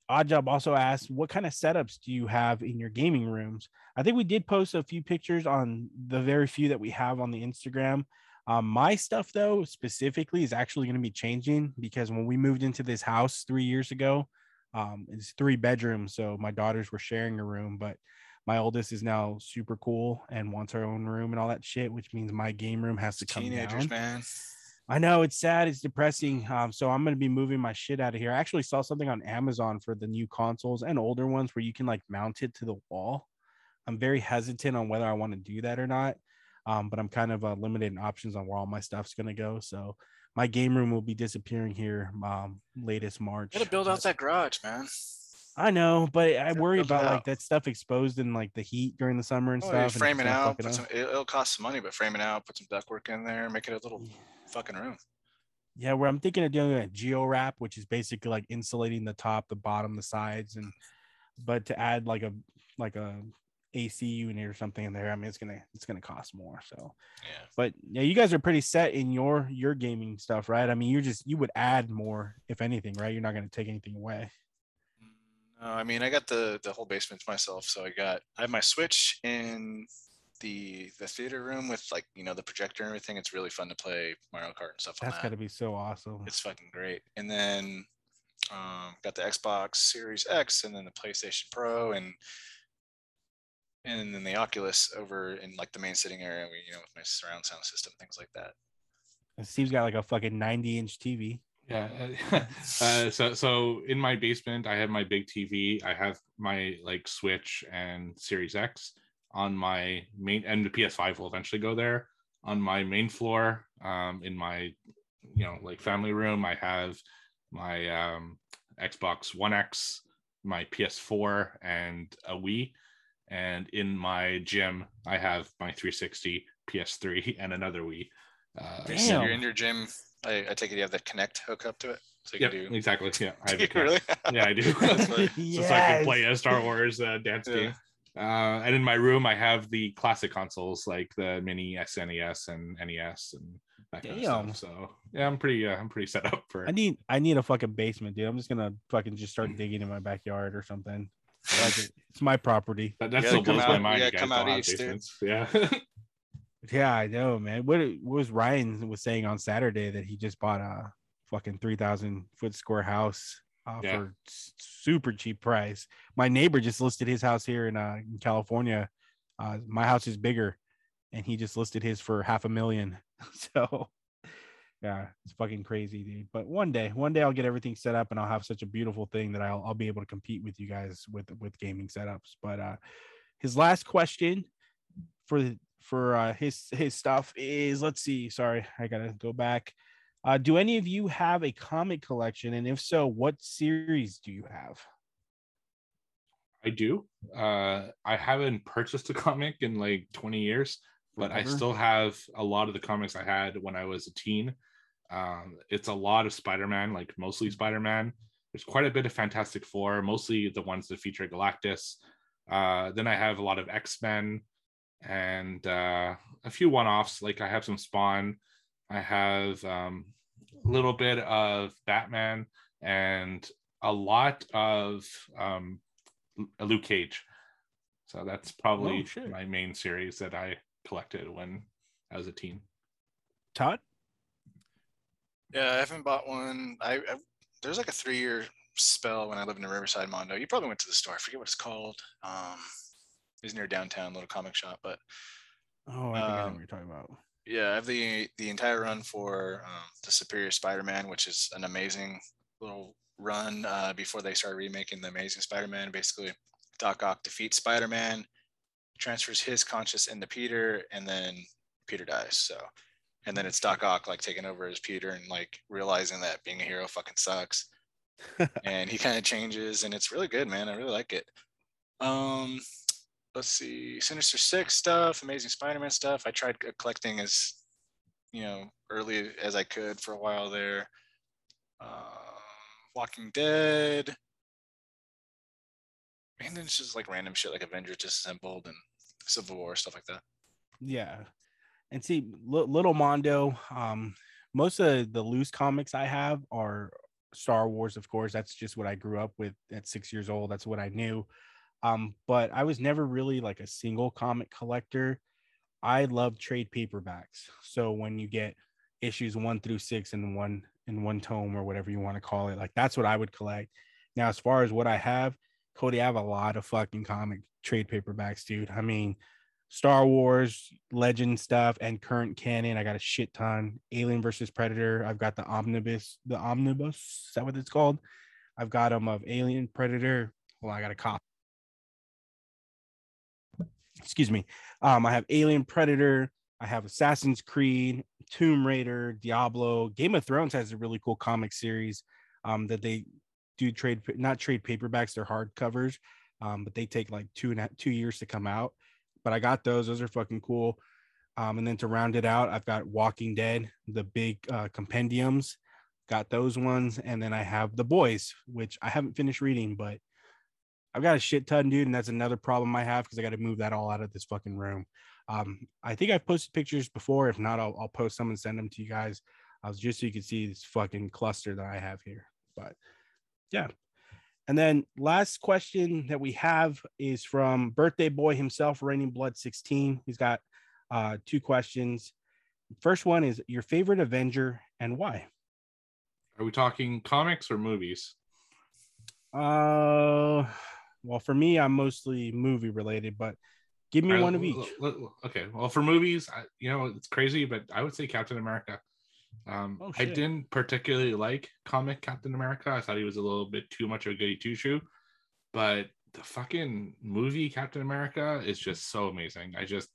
Odd Job also asked, what kind of setups do you have in your gaming rooms? I think we did post a few pictures on the very few that we have on the Instagram. Um, my stuff, though, specifically, is actually going to be changing because when we moved into this house three years ago, um, it's three bedrooms. So my daughters were sharing a room, but my oldest is now super cool and wants her own room and all that shit, which means my game room has to come Teenagers, down. man. I know it's sad, it's depressing. Um, so I'm gonna be moving my shit out of here. I actually saw something on Amazon for the new consoles and older ones where you can like mount it to the wall. I'm very hesitant on whether I want to do that or not. Um, but I'm kind of uh, limited in options on where all my stuff's gonna go. So my game room will be disappearing here um latest March. You gotta build out that garage, man. I know, but I worry about like that stuff exposed in like the heat during the summer and Oh, stuff. you and frame it out. Put some, it'll cost some money, but frame it out. Put some ductwork in there. Make it a little fucking room. Yeah, where I'm thinking of doing a geo wrap, which is basically like insulating the top, the bottom, the sides, and but to add like a like a AC unit or something in there, I mean it's gonna it's gonna cost more. So, Yeah. but yeah, you guys are pretty set in your your gaming stuff, right? I mean, you just you would add more if anything, right? You're not gonna take anything away. No, I mean I got the the whole basement to myself. So I got I have my Switch in the the theater room with like you know the projector and everything. It's really fun to play Mario Kart and stuff on That's that. got to be so awesome. It's fucking great. And then um, got the Xbox Series X and then the PlayStation Pro and and then the Oculus over in like the main sitting area, where, you know, with my surround sound system, things like that. And Steve's got like a fucking 90 inch TV. Yeah. uh, uh, so so in my basement, I have my big TV. I have my like Switch and Series X on my main, and the PS5 will eventually go there. On my main floor, um, in my you know like family room, I have my um, Xbox One X, my PS4, and a Wii. And in my gym, I have my 360, PS3, and another Wii. Uh, You said You're in your gym. I, I take it you have the Kinect hook up to it, so you Yep, can do. exactly. Yeah, I have Do a you Kinect. really? Yeah, I do. That's funny. so, so I can play a Star Wars uh, dance Yeah. game. Uh, and in my room, I have the classic consoles like the mini SNES and NES and that kind Damn. of stuff. So yeah, I'm pretty, uh, I'm pretty set up for. I need I need a fucking basement, dude. I'm just gonna fucking just start digging in my backyard or something. Like it- it's my property. That, that You still gotta blows come my out- mind. you You gotta guys come out have east, dude. Yeah. Yeah, I know, man. What, what was Ryan was saying on Saturday that he just bought a fucking three thousand foot square house uh, Yeah. for super cheap price. My neighbor just listed his house here in uh, in California. Uh, my house is bigger, and he just listed his for half a million. So, yeah, it's fucking crazy, dude. But one day, one day I'll get everything set up, and I'll have such a beautiful thing that I'll I'll be able to compete with you guys with with gaming setups. But uh, his last question for for uh, his his stuff is let's see. Sorry, I gotta go back. Uh, do any of you have a comic collection, and if so, what series do you have? I do. Uh, I haven't purchased a comic in like 20 years, but I still have a lot of the comics I had when I was a teen. Um, it's a lot of Spider-Man, like mostly Spider-Man. There's quite a bit of Fantastic Four, mostly the ones that feature Galactus. Uh, then I have a lot of X-Men and uh, a few one-offs. Like I have some Spawn. I have um, a little bit of Batman and a lot of um, Luke Cage. So that's probably Oh, my main series that I collected when I was a teen. Todd? Yeah, I haven't bought one. I, I there's like a three year spell when I lived in Riverside, Mondo. You probably went to the store. I forget what it's called. Um, it's near downtown, little comic shop. But Oh, I think I know Um, what you're talking about. Yeah, I have the the entire run for um, the Superior Spider-Man, which is an amazing little run uh, before they started remaking the Amazing Spider-Man. Basically, Doc Ock defeats Spider-Man, transfers his conscious into Peter, and then Peter dies. So, and then it's Doc Ock like taking over as Peter and like realizing that being a hero fucking sucks. and he kind of changes, and it's really good, man. I really like it. Um, let's see, Sinister Six stuff, Amazing Spider-Man stuff. I tried collecting as you know early as I could for a while there. Um, Walking Dead, and then it's just like random shit like Avengers Disassembled and Civil War stuff like that. Yeah. And see, li- little Mondo, um, most of the loose comics I have are Star Wars, of course. That's just what I grew up with at six years old. That's what I knew. Um, but I was never really like a single comic collector. I love trade paperbacks. So when you get issues one through six in one in one tome or whatever you want to call it, like that's what I would collect. Now, as far as what I have, Cody, I have a lot of fucking comic trade paperbacks, dude. I mean, Star Wars, Legend stuff, and current canon. I got a shit ton. Alien versus Predator. I've got the omnibus. The omnibus. Is that what it's called? I've got them of Alien Predator. Well, I got a copy. Excuse me. Um, I have Alien Predator. I have Assassin's Creed, Tomb Raider, Diablo. Game of Thrones has a really cool comic series um, that they do trade, not trade paperbacks. They're hardcovers, um, but they take like two and a, two years to come out but I got those. Those are fucking cool. Um, and then to round it out, I've got Walking Dead, the big uh, compendiums, got those ones, and then I have The Boys, which I haven't finished reading, but I've got a shit ton, dude, and that's another problem I have because I got to move that all out of this fucking room. Um, I think I've posted pictures before. If not, I'll, I'll post some and send them to you guys, uh, just so you can see this fucking cluster that I have here. But yeah, and then last question that we have is from birthday boy himself, Raining Blood 16. He's got uh, two questions. First one is your favorite Avenger and why? Are we talking comics or movies? Uh, well, for me, I'm mostly movie related, but give me right, one of each. Okay. Well, for movies, you know, it's crazy, but I would say Captain America. Um, oh, I didn't particularly like comic Captain America. I thought he was a little bit too much of a goody two shoe, but the fucking movie Captain America is just so amazing. I just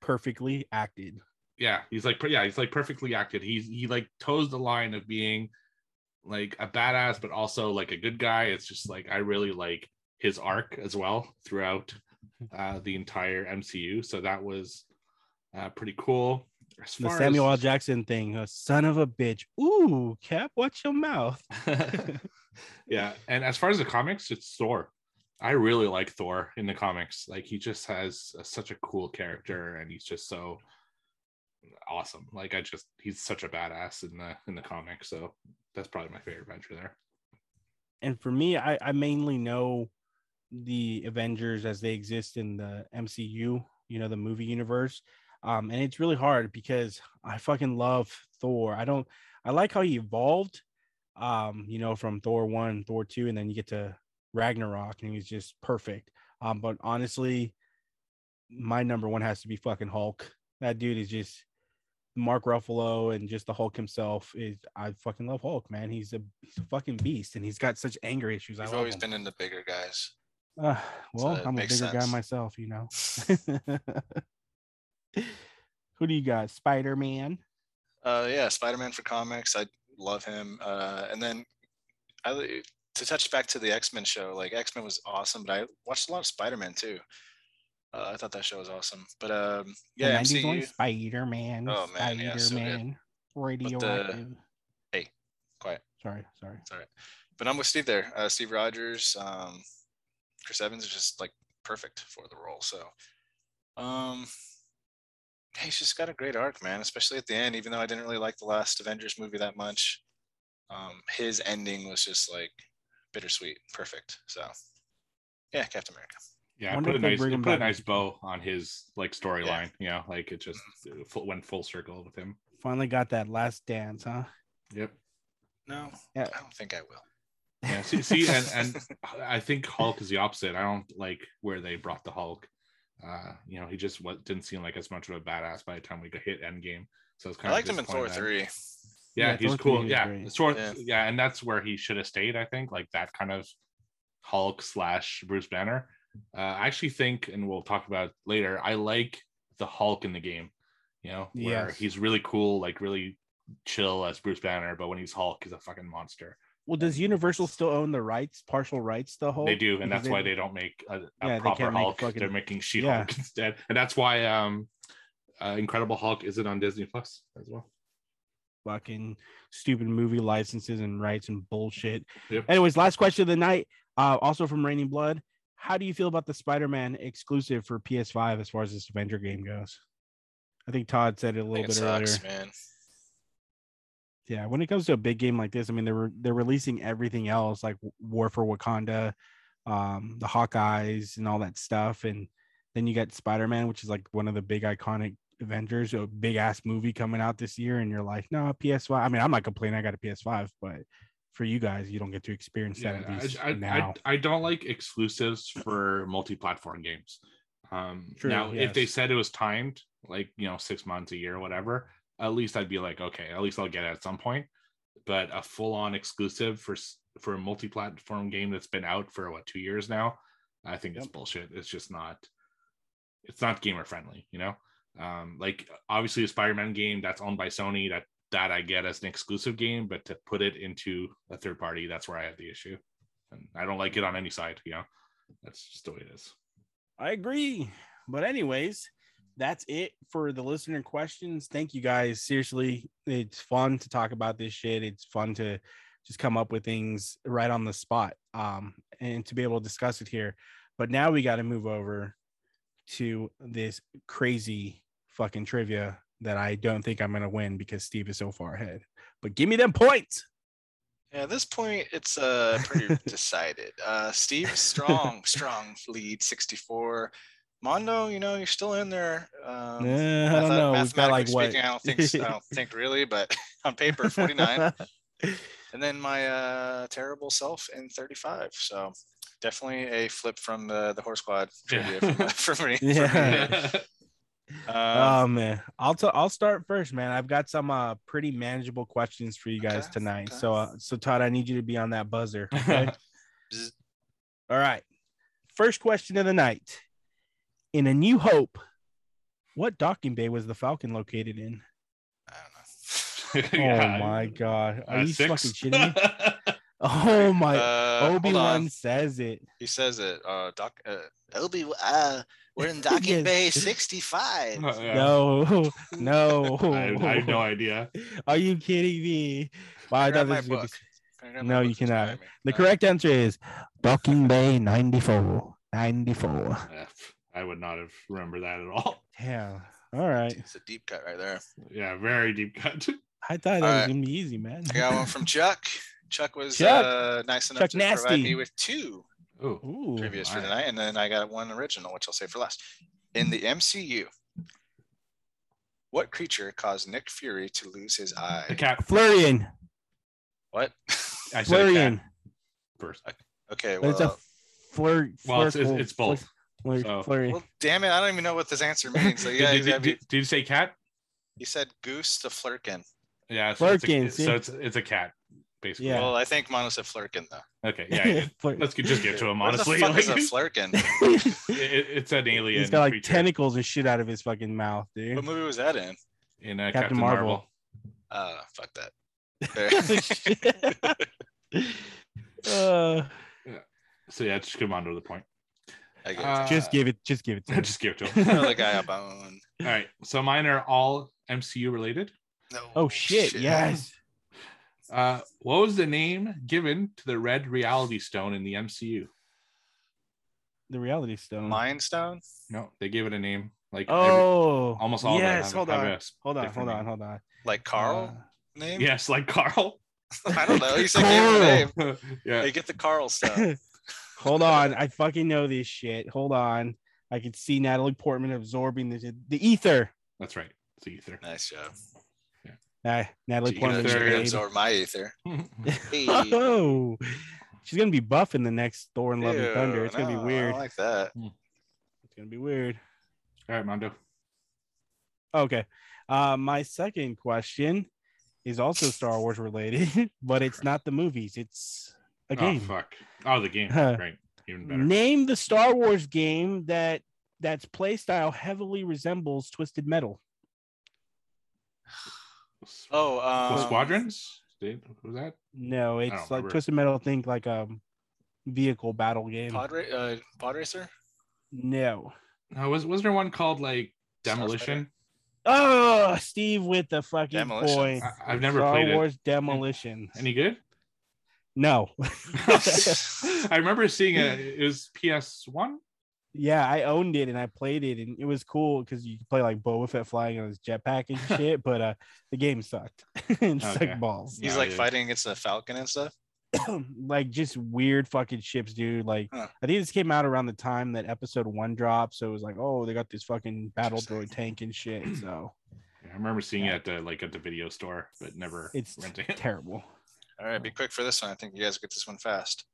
perfectly acted. Yeah, he's like yeah, he's like perfectly acted. He's he like toes the line of being like a badass, but also like a good guy. It's just like I really like his arc as well throughout uh, the entire MCU. So that was uh, pretty cool the Samuel as... L. Jackson thing, a son of a bitch. Ooh, Cap, watch your mouth. yeah, and as far as the comics, it's Thor. I really like Thor in the comics. Like he just has a, such a cool character, and he's just so awesome. Like I just he's such a badass in the in the comics. So that's probably my favorite adventure there. And for me, I, I mainly know the Avengers as they exist in the MCU, you know, the movie universe. Um, and it's really hard because I fucking love Thor. I don't I like how he evolved, um, you know, from Thor one, Thor two, and then you get to Ragnarok, and he's just perfect. Um, but honestly, my number one has to be fucking Hulk. That dude is just Mark Ruffalo and just the Hulk himself is I fucking love Hulk, man. He's a he's a fucking beast and he's got such anger issues. I've always him. been in the bigger guys. Uh, well, so I'm a bigger sense. guy myself, you know. Who do you got? Spider Man. Uh, yeah, Spider Man for comics. I love him. Uh, and then I to touch back to the X Men show. Like X Men was awesome, but I watched a lot of Spider Man too. Uh, I thought that show was awesome. But um, yeah, MCU. Spider Man. Oh man, Spider-Man, yeah, so good. Radioactive. The, hey, quiet. Sorry, sorry. Sorry. But I'm with Steve there. Uh, Steve Rogers, um, Chris Evans is just like perfect for the role. So, um, he's just got a great arc, man. Especially at the end, even though I didn't really like the last Avengers movie that much, um, his ending was just like bittersweet, perfect. So, yeah, Captain America. Yeah, I put a nice, put a nice bow on his like storyline. Yeah. You know, like it just mm-hmm. went full circle with him. Finally got that last dance, huh? Yep. No, yeah. I don't think I will. Yeah, see, see and, and I think Hulk is the opposite. I don't like where they brought the Hulk. Uh, you know, he just what didn't seem like as much of a badass by the time we hit Endgame. So it's kind of like I liked him in Thor three. Yeah, yeah he's Thor cool. Yeah, Thor, yeah, yeah, and that's where he should have stayed. I think like that kind of Hulk slash Bruce Banner. Uh, I actually think, and we'll talk about later. I like the Hulk in the game. You know, where yes. he's really cool, like really chill as Bruce Banner, but when he's Hulk, he's a fucking monster. Well, does Universal still own the rights, partial rights to Hulk? They do, and that's they, why they don't make a, a yeah, proper Hulk. Make fucking, They're making She Hulk yeah. instead, and that's why um, uh, Incredible Hulk isn't on Disney Plus as well. Fucking stupid movie licenses and rights and bullshit. Yep. Anyways, last question of the night, uh, also from Raining Blood. How do you feel about the Spider-Man exclusive for PS5 as far as this Avenger game goes? I think Todd said it a little bit sucks, earlier. Man. Yeah, when it comes to a big game like this, I mean, they're they're releasing everything else like War for Wakanda, um, the Hawkeyes, and all that stuff, and then you got Spider Man, which is like one of the big iconic Avengers, a big ass movie coming out this year, and you're like, no, PS5. I mean, I'm not complaining. I got a PS5, but for you guys, you don't get to experience that Yeah, at least I, I, now. I, I don't like exclusives for multi-platform games. Um, True, now, if they said it was timed, like you know, six months, a year, whatever, at least I'd be like, okay, at least I'll get it at some point. But a full-on exclusive for for a multi-platform game that's been out for what two years now, I think it's bullshit. It's just not. It's not gamer friendly, you know. Um, like obviously, a Spider-Man game that's owned by Sony that that I get as an exclusive game, but to put it into a third party, that's where I have the issue. And I don't like it on any side, you know. That's just the way it is. I agree. But anyways, that's it for the listener questions. Thank you guys. Seriously, it's fun to talk about this shit. It's fun to just come up with things right on the spot um and to be able to discuss it here. But now we got to move over to this crazy fucking trivia that I don't think I'm going to win because Steve is so far ahead. But give me them points. Yeah, at this point, it's uh pretty decided. Uh, Steve, strong, strong lead, 64. Mondo, you know, you're still in there. Um, Nah, I don't know. We've got like mathematically what? I don't think, I don't think really, but on paper, 49. and then my uh, terrible self in 35. So definitely a flip from the the horse squad trivia Yeah. for, for me. for me. Yeah. Um, oh man, I'll t- I'll start first, man. I've got some uh pretty manageable questions for you guys Okay, tonight. okay. So uh, so Todd, I need you to be on that buzzer. Okay? All right. First question of the night. In A New Hope, what docking bay was the Falcon located in? I don't know. Yeah. Oh my god. Are Uh, you six? fucking kidding me? Oh my Uh, Obi-Wan says it. He says it. Uh, doc. Uh, Obi. Uh, we're in docking Yes. bay 65. Uh, yeah. No, no. I, I have no idea. Are you kidding me? Wow, I Grab thought this was gonna be I grab No, you cannot. The Uh, correct answer is Docking Bay 94. 94. I would not have remembered that at all. Yeah. All right. It's a deep cut right there. Yeah, very deep cut. I thought that was Alright. gonna be easy, man. I got one from Chuck. Chuck was Chuck. Uh, nice enough Chuck to provide me with two Ooh. previous for my. tonight, and then I got one original, which I'll say for last. In the MCU, what creature caused Nick Fury to lose his eye? the cat. Florian. What? I said a cat Florian. first. okay, But it's a well, flur. Well, it's, it's, flurkle- it's both. Flur- so- Flurry. well, damn it! I don't even know what this answer means. So yeah, did, you did, did, did you say cat? he said goose to Flerken. Yeah, so, it's a, so it's it's a cat, basically. Yeah. Well, I think Mondo said Flerken though. Okay, yeah. yeah. Flur- Let's get- just get to him. Honestly, What Honestly, the fuck is a like, Flerken? it, it's an alien. He's got like creature tentacles and shit out of his fucking mouth, dude. what movie was that in? in uh, Captain Captain, Marvel. Marvel. Uh, fuck that. There. uh, So yeah, just come on to the point. I get Uh, just give it. Just give it to just give it to him. Another guy a bone. All right, so mine are all MCU related. No. Oh shit! Yes. Uh, what was the name given to the red reality stone in the MCU? The reality stone. Mind Stone. No, they gave it a name. Like every- Oh, almost all of them Yes. have- hold have on. Hold on. Hold on. Hold on. Like Carl Uh, name? yes, like Carl. I don't know. You said gave name. yeah, Hey, get the Carl stuff. Hold on, I fucking know this shit. Hold on, I could see Natalie Portman absorbing the the ether. that's right. It's the ether. nice job. Ah, Natalie She Portman. she gonna absorb my ether. Hey. Oh, she's gonna be buff in the next Thor and Love and Thunder. It's gonna no, be I weird. don't like that. It's gonna be weird. All right, Mondo. Okay. Uh, my second question is also Star Wars related, but it's not the movies. It's a Oh game. fuck. Oh, the game. Huh. Great. Even better. Name the Star Wars game that that's playstyle heavily resembles Twisted Metal. Oh, The um, Squadrons. Did was that? No, it's like remember. Twisted Metal. Think like a vehicle battle game. Pod, ra- uh, pod racer. No. No, was was there one called like Demolition? Oh, Steve with the fucking Demolition. point. I, I've never Star played Wars Demolition. Any good? No. I remember seeing it. It was PS One. Yeah, I owned it and I played it and it was cool because you could play like Boba Fett flying on his jetpack and shit, but uh the game sucked. it Okay. sucked balls. He's No, like dude. fighting against the Falcon and stuff. like just weird fucking ships, dude. Like Huh. I think this came out around the time that episode one dropped, so it was like, oh, they got this fucking battle droid tank and shit. So I remember seeing Yeah. it at the like at the video store, but never it's renting it. terrible. All right, be quick for this one. I think you guys get this one fast.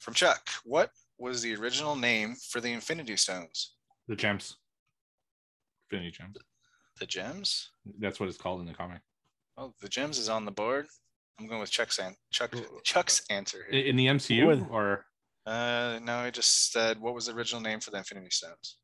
From Chuck, what was the original name for the Infinity Stones? The gems. Infinity gems. The gems? That's what it's called in the comic. Oh, the gems is on the board. I'm going with Chuck's an- Chuck Chuck's answer In, here. in the MCU What- or Uh, no, I just said what was the original name for the Infinity Stones.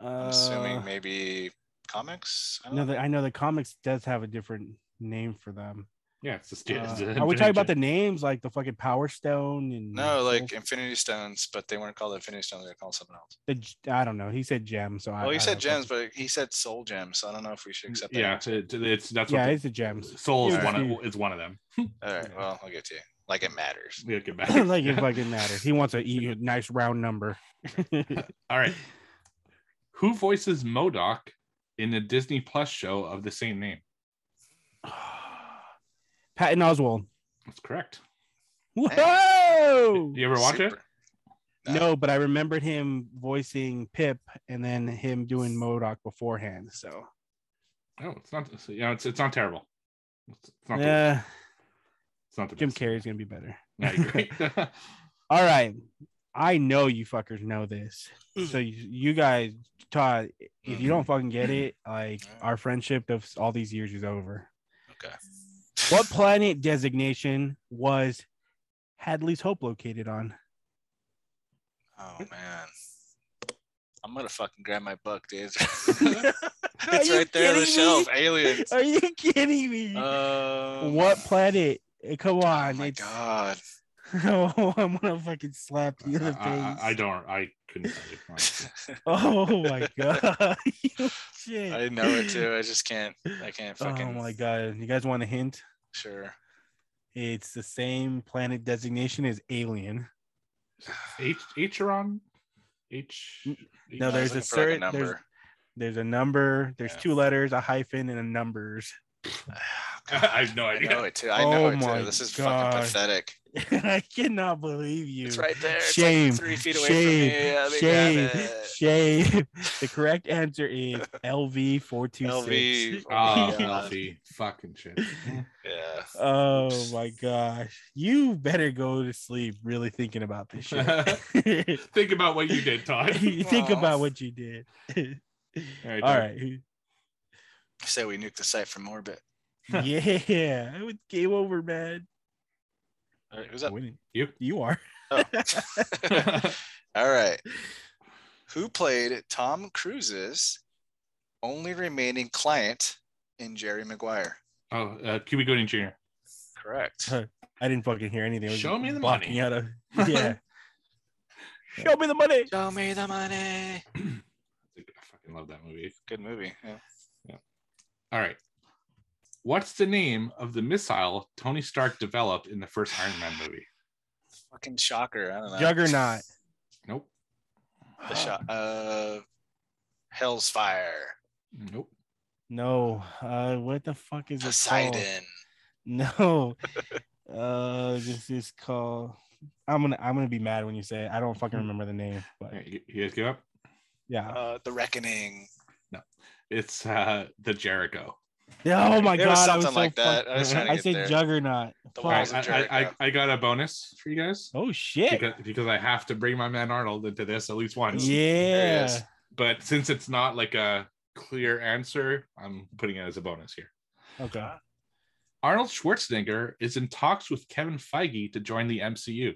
I'm Uh, assuming maybe comics. I don't no, know. the, I know the comics does have a different name for them. Yeah, it's just Uh, it's the are we talking about the names like the fucking Power Stone and No, like Infinity Stones, but they weren't called Infinity Stones. They were called something else. the g- I don't know. He said gem, so I. He I said gems, fucking- but he said soul gems. So I don't know if we should accept that. Yeah, answer. it, it's that's yeah, what it's the gems. Soul is Yeah. one of is one of them. All right. Well, I'll get to you. Like it matters. We'll get back. like it fucking matters. He wants a nice round number. All right. Who voices MODOK in the Disney Plus show of the same name? Patton Oswalt. That's correct. Whoa! You ever watch it? Super. No, but I remembered him voicing Pip and then him doing MODOK beforehand. So No, it's not. it's- You know, it's it's not terrible. It's, it's not. The, yeah, it's not the Jim best. Carrey's gonna be better. I agree. All right, I know you fuckers know this. Mm. So you, you guys, Todd, if you mm-hmm. don't fucking get it, like our friendship of all these years is over. Okay. What planet designation was Hadley's Hope located on? Oh man. I'm gonna fucking grab my book, dude. It's you right there on the kidding shelf. Aliens. Are you kidding me? Um, what planet? Eh, Come Oh on, my it's god. oh, I'm gonna fucking slap you in the face. I, I, I don't. I couldn't tell you. Oh my god, you shit. I know it too. I just can't. I can't fucking. Oh my god, you guys want a hint? Sure. It's the same planet designation as Alien. H Acheron. H. No, H- I was there's a looking for, like, certain number. there's, there's a number. There's Yeah. two letters, a hyphen, and a numbers. I have no I idea. know it too. I know Oh it my too. This is God. fucking pathetic. I cannot believe you. It's right there. It's Shame. like three feet away shame. from me. Yeah, shame. Shame. The correct answer is LV four two LV. Oh, my God. Elfie. Fucking shit. Yeah. Oh Oops. my gosh. You better go to sleep really thinking about this shit. Think about what you did, Todd. Think Aw. about what you did. All right. All Todd. right. Say we nuked the site from orbit. Yeah. It was game over, man. All right, who's up? Winning. You. You are. Oh. All right. Who played Tom Cruise's only remaining client in Jerry Maguire? oh, uh, Cuba Gooding Jr. Correct. I didn't fucking hear anything. Was Show me the money. Out of, yeah. Show me the money. Show me the money. I fucking love that movie. Good movie. Yeah. yeah. All right. What's the name of the missile Tony Stark developed in the first Iron Man movie? Fucking shocker. I don't know. Juggernaut. Nope. The shot. Uh, Hell's Fire. Nope. No. Uh, what the fuck is it called? Poseidon. No. uh, this is called. I'm gonna I'm gonna be mad when you say it. I don't fucking remember the name, but you you guys give up? yeah. Uh, the Reckoning. No, it's uh the Jericho. Yeah. Oh my it god. was I something was so like that. fuck- I was trying to I get said there. Juggernaut. The Fuck. All right, Walls of I, I, I, I got a bonus for you guys Oh shit. because, because I have to bring my man Arnold into this at least once. Yeah. But since it's not like a clear answer, I'm putting it as a bonus here. Okay. Arnold Schwarzenegger is in talks with Kevin Feige to join the MCU.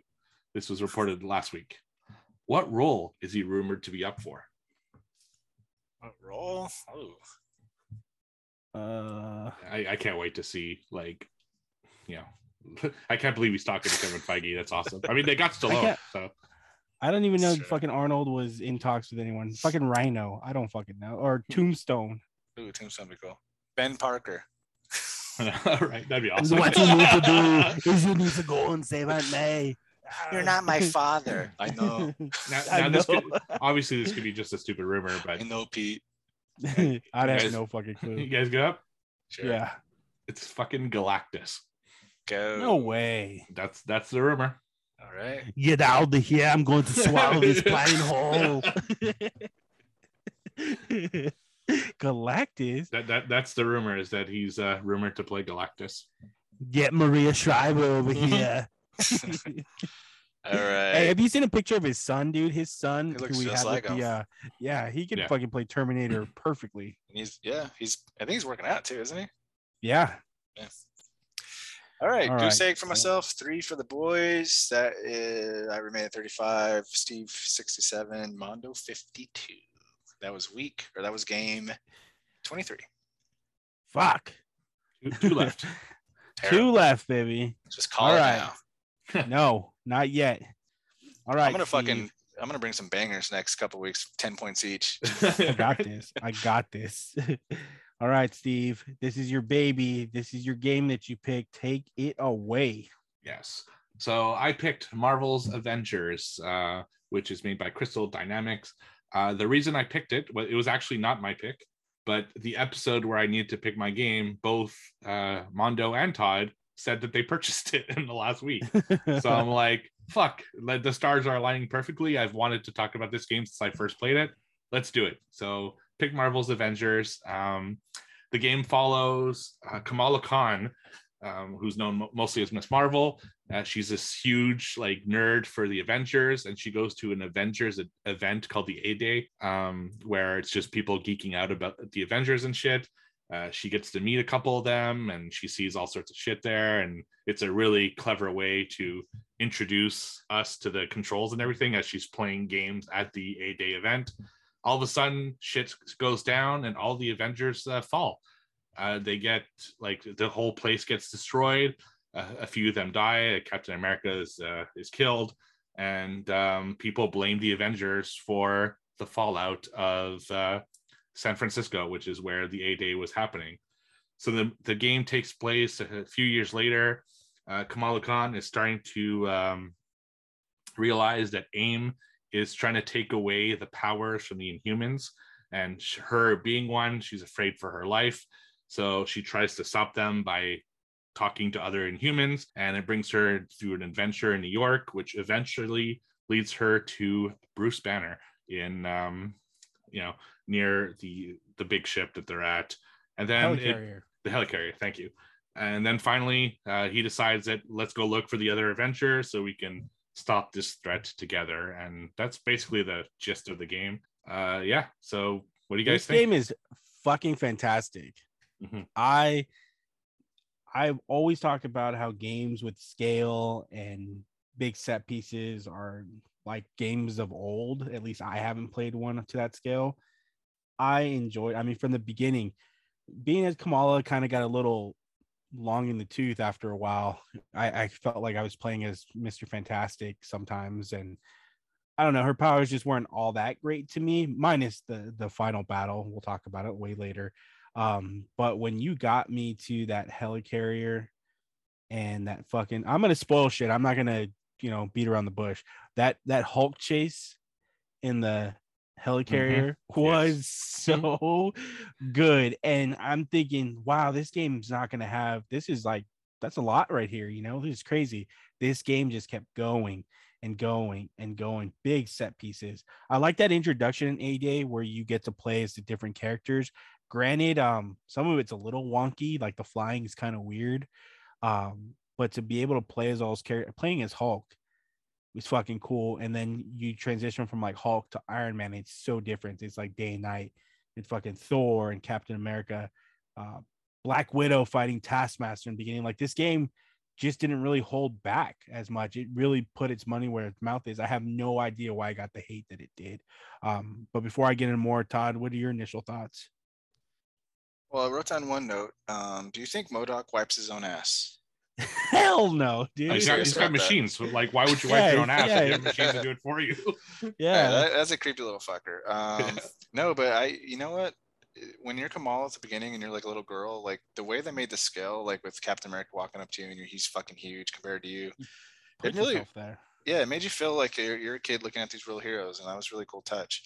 This was reported last week. What role is he rumored to be up for? What Roll. Oh. Uh. I, I can't wait to see, like, you know, I can't believe he's talking to Kevin Feige. That's awesome. I mean, they got Stallone, can't- so I don't even know Sure. fucking Arnold was in talks with anyone. Fucking Rhino. I don't fucking know. Or Tombstone. Ooh, Tombstone would be cool. Ben Parker. all right, that'd be awesome. What you need to do is you need to go and save Aunt May. You're not my father. I know. Now, I now this could, obviously this could be just a stupid rumor, but I know, Pete. I'd have guys- no fucking clue. you guys get up. Sure. Yeah. It's fucking Galactus. Go. No way. That's that's the rumor. All right. Get out of here. I'm going to swallow this plain whole. Galactus. That that that's the rumor is that he's uh, rumored to play Galactus. Get Maria Shriver over Mhm. here. All right. Hey, have you seen a picture of his son, dude? His son, He looks who we just had like with the, him. uh, yeah, he could Yeah. fucking play Terminator perfectly. And he's yeah, he's I think he's working out too, isn't he? Yeah, Yeah. All right, All goose right. egg for myself, three for the boys. That is I remain at 35, Steve 67, Mondo 52. That was week or that was game 23. Fuck. two left. Two left, baby. Just call All it right. now. No, not yet. All right, I'm gonna Steve. fucking I'm gonna bring some bangers next couple weeks, 10 points each. I got this. I got this. All right, Steve. This is your baby. This is your game that you picked. Take it away. Yes. So I picked Marvel's Avengers, uh, which is made by Crystal Dynamics. Uh, the reason I picked it, well, it was actually not my pick, but the episode where I needed to pick my game, both uh, Mondo and Todd said that they purchased it in the last week. So I'm like, fuck, the stars are aligning perfectly. I've wanted to talk about this game since I first played it. Let's do it. So pick Marvel's Avengers. Um, the game follows uh, Kamala Khan, um, who's known mo- mostly as Miss Marvel. Uh, she's this huge like nerd for the Avengers, and she goes to an Avengers event called the A Day, um, where it's just people geeking out about the Avengers and shit. Uh, she gets to meet a couple of them, and she sees all sorts of shit there, and it's a really clever way to introduce us to the controls and everything as she's playing games at the A Day event. All of a sudden, shit goes down, and all the Avengers uh, fall. Uh, they get like the whole place gets destroyed. A few of them die. Captain America is uh, is killed, and um, people blame the Avengers for the fallout of uh, San Francisco, which is where the A Day was happening. So the the game takes place a few years later. Uh, Kamala Khan is starting to um, realize that AIM is trying to take away the powers from the Inhumans, and her being one, she's afraid for her life. So she tries to stop them by talking to other Inhumans, and it brings her through an adventure in New York, which eventually leads her to Bruce Banner in, um, you know, near the the big ship that they're at, and then it, the helicarrier. Thank you. And then finally, uh, he decides that let's go look for the other adventure so we can stop this threat together. And that's basically the gist of the game. Uh, yeah. So what do you guys This think? game is fucking fantastic. Mhm. I I've always talked about how games with scale and big set pieces are like games of old. At least I haven't played one to that scale. I enjoyed. I mean, from the beginning, being as Kamala kind of got a little long in the tooth after a while. I, I felt like I was playing as Mr. Fantastic sometimes, and I don't know, her powers just weren't all that great to me, minus the the final battle. We'll talk about it way later. Um, but when you got me to that helicarrier and that fucking I'm gonna spoil shit. I'm not gonna, you know, beat around the bush. That that Hulk chase in the helicarrier was so good. And I'm thinking, wow, this game's not gonna have this is like that's a lot right here, you know, this is crazy. This game just kept going and going and going big set pieces. I like that introduction in A Day where you get to play as the different characters. Granted, um, some of it's a little wonky, like the flying is kind of weird. Um, but to be able to play as all those characters, playing as Hulk was fucking cool. And then you transition from like Hulk to Iron Man. It's so different. It's like day and night. It's fucking Thor and Captain America, uh, Black Widow fighting Taskmaster in the beginning. Like this game just didn't really hold back as much. It really put its money where its mouth is. I have no idea why I got the hate that it did. Um, but before I get into more, Todd, what are your initial thoughts? Well, I wrote down one note. Um, do you think MODOK wipes his own ass? Hell no, dude. He's got, he's got machines. So, Like, why would you wipe your own ass yeah. if you have machines to do it for you? Yeah, yeah. that, that's a creepy little fucker. Um, no, but I, you know what? When you're Kamala at the beginning and you're like a little girl, like the way they made the scale, like with Captain America walking up to you and you're, he's fucking huge compared to you. Put it really- there. yeah, it made you feel like you're, you're a kid looking at these real heroes, and that was really cool touch.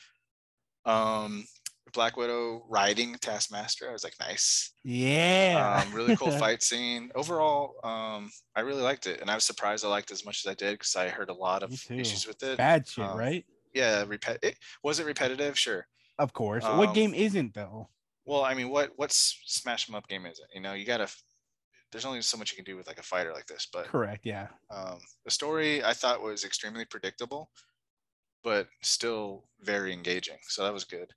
Um, Black Widow riding Taskmaster, I was like, nice. Yeah. Um, really cool fight scene. Overall, um, I really liked it, and I was surprised I liked it as much as I did because I heard a lot of issues with it. Bad shit, um, right? Yeah, repet. It, was it repetitive? Sure. Of course. what um, game isn't though? Well, I mean, what what s- smash 'em up game is it? You know, you gotta. There's only so much you can do with like a fighter like this, but Correct. Yeah. um, the story I thought was extremely predictable, but still very engaging. So that was good.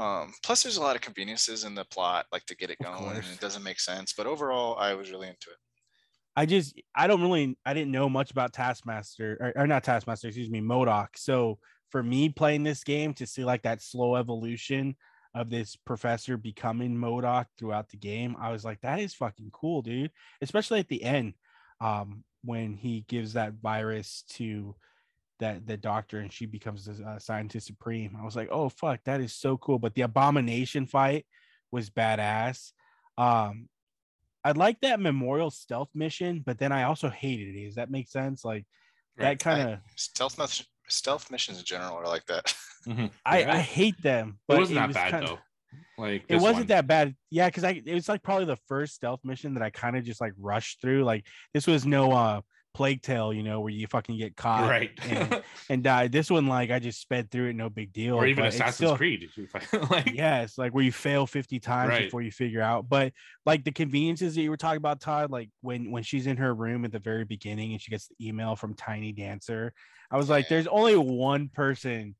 Um, plus, there's a lot of conveniences in the plot, like to get it going, and it doesn't make sense. But overall, I was really into it. I just I don't really I didn't know much about Taskmaster or, or not Taskmaster, excuse me, MODOK. So for me playing this game to see like that slow evolution of this professor becoming MODOK throughout the game, I was like, that is fucking cool, dude. Especially at the end, um, when he gives that virus to that the doctor and she becomes the uh, scientist supreme. I was like, oh fuck, that is so cool. But the abomination fight was badass. Um, I like that memorial stealth mission, but then I also hated it. Does that make sense? Like that kind of Stealth mis- stealth missions in general are like that. Mhm. I, Yeah. I hate them. it But wasn't that was bad kinda- though. Like It wasn't one. that bad. Yeah, because I it was like probably the first stealth mission that I kind of just like rushed through. Like this was no uh plague tale, you know, where you fucking get caught right. and, and die. This one, like I just sped through it, no big deal. or even Assassin's still- Creed. like yeah, it's like where you fail 50 times Right. before you figure out. But like the conveniences that you were talking about, Todd, like when when she's in her room at the very beginning and she gets the email from Tiny Dancer, I was like, there's only one person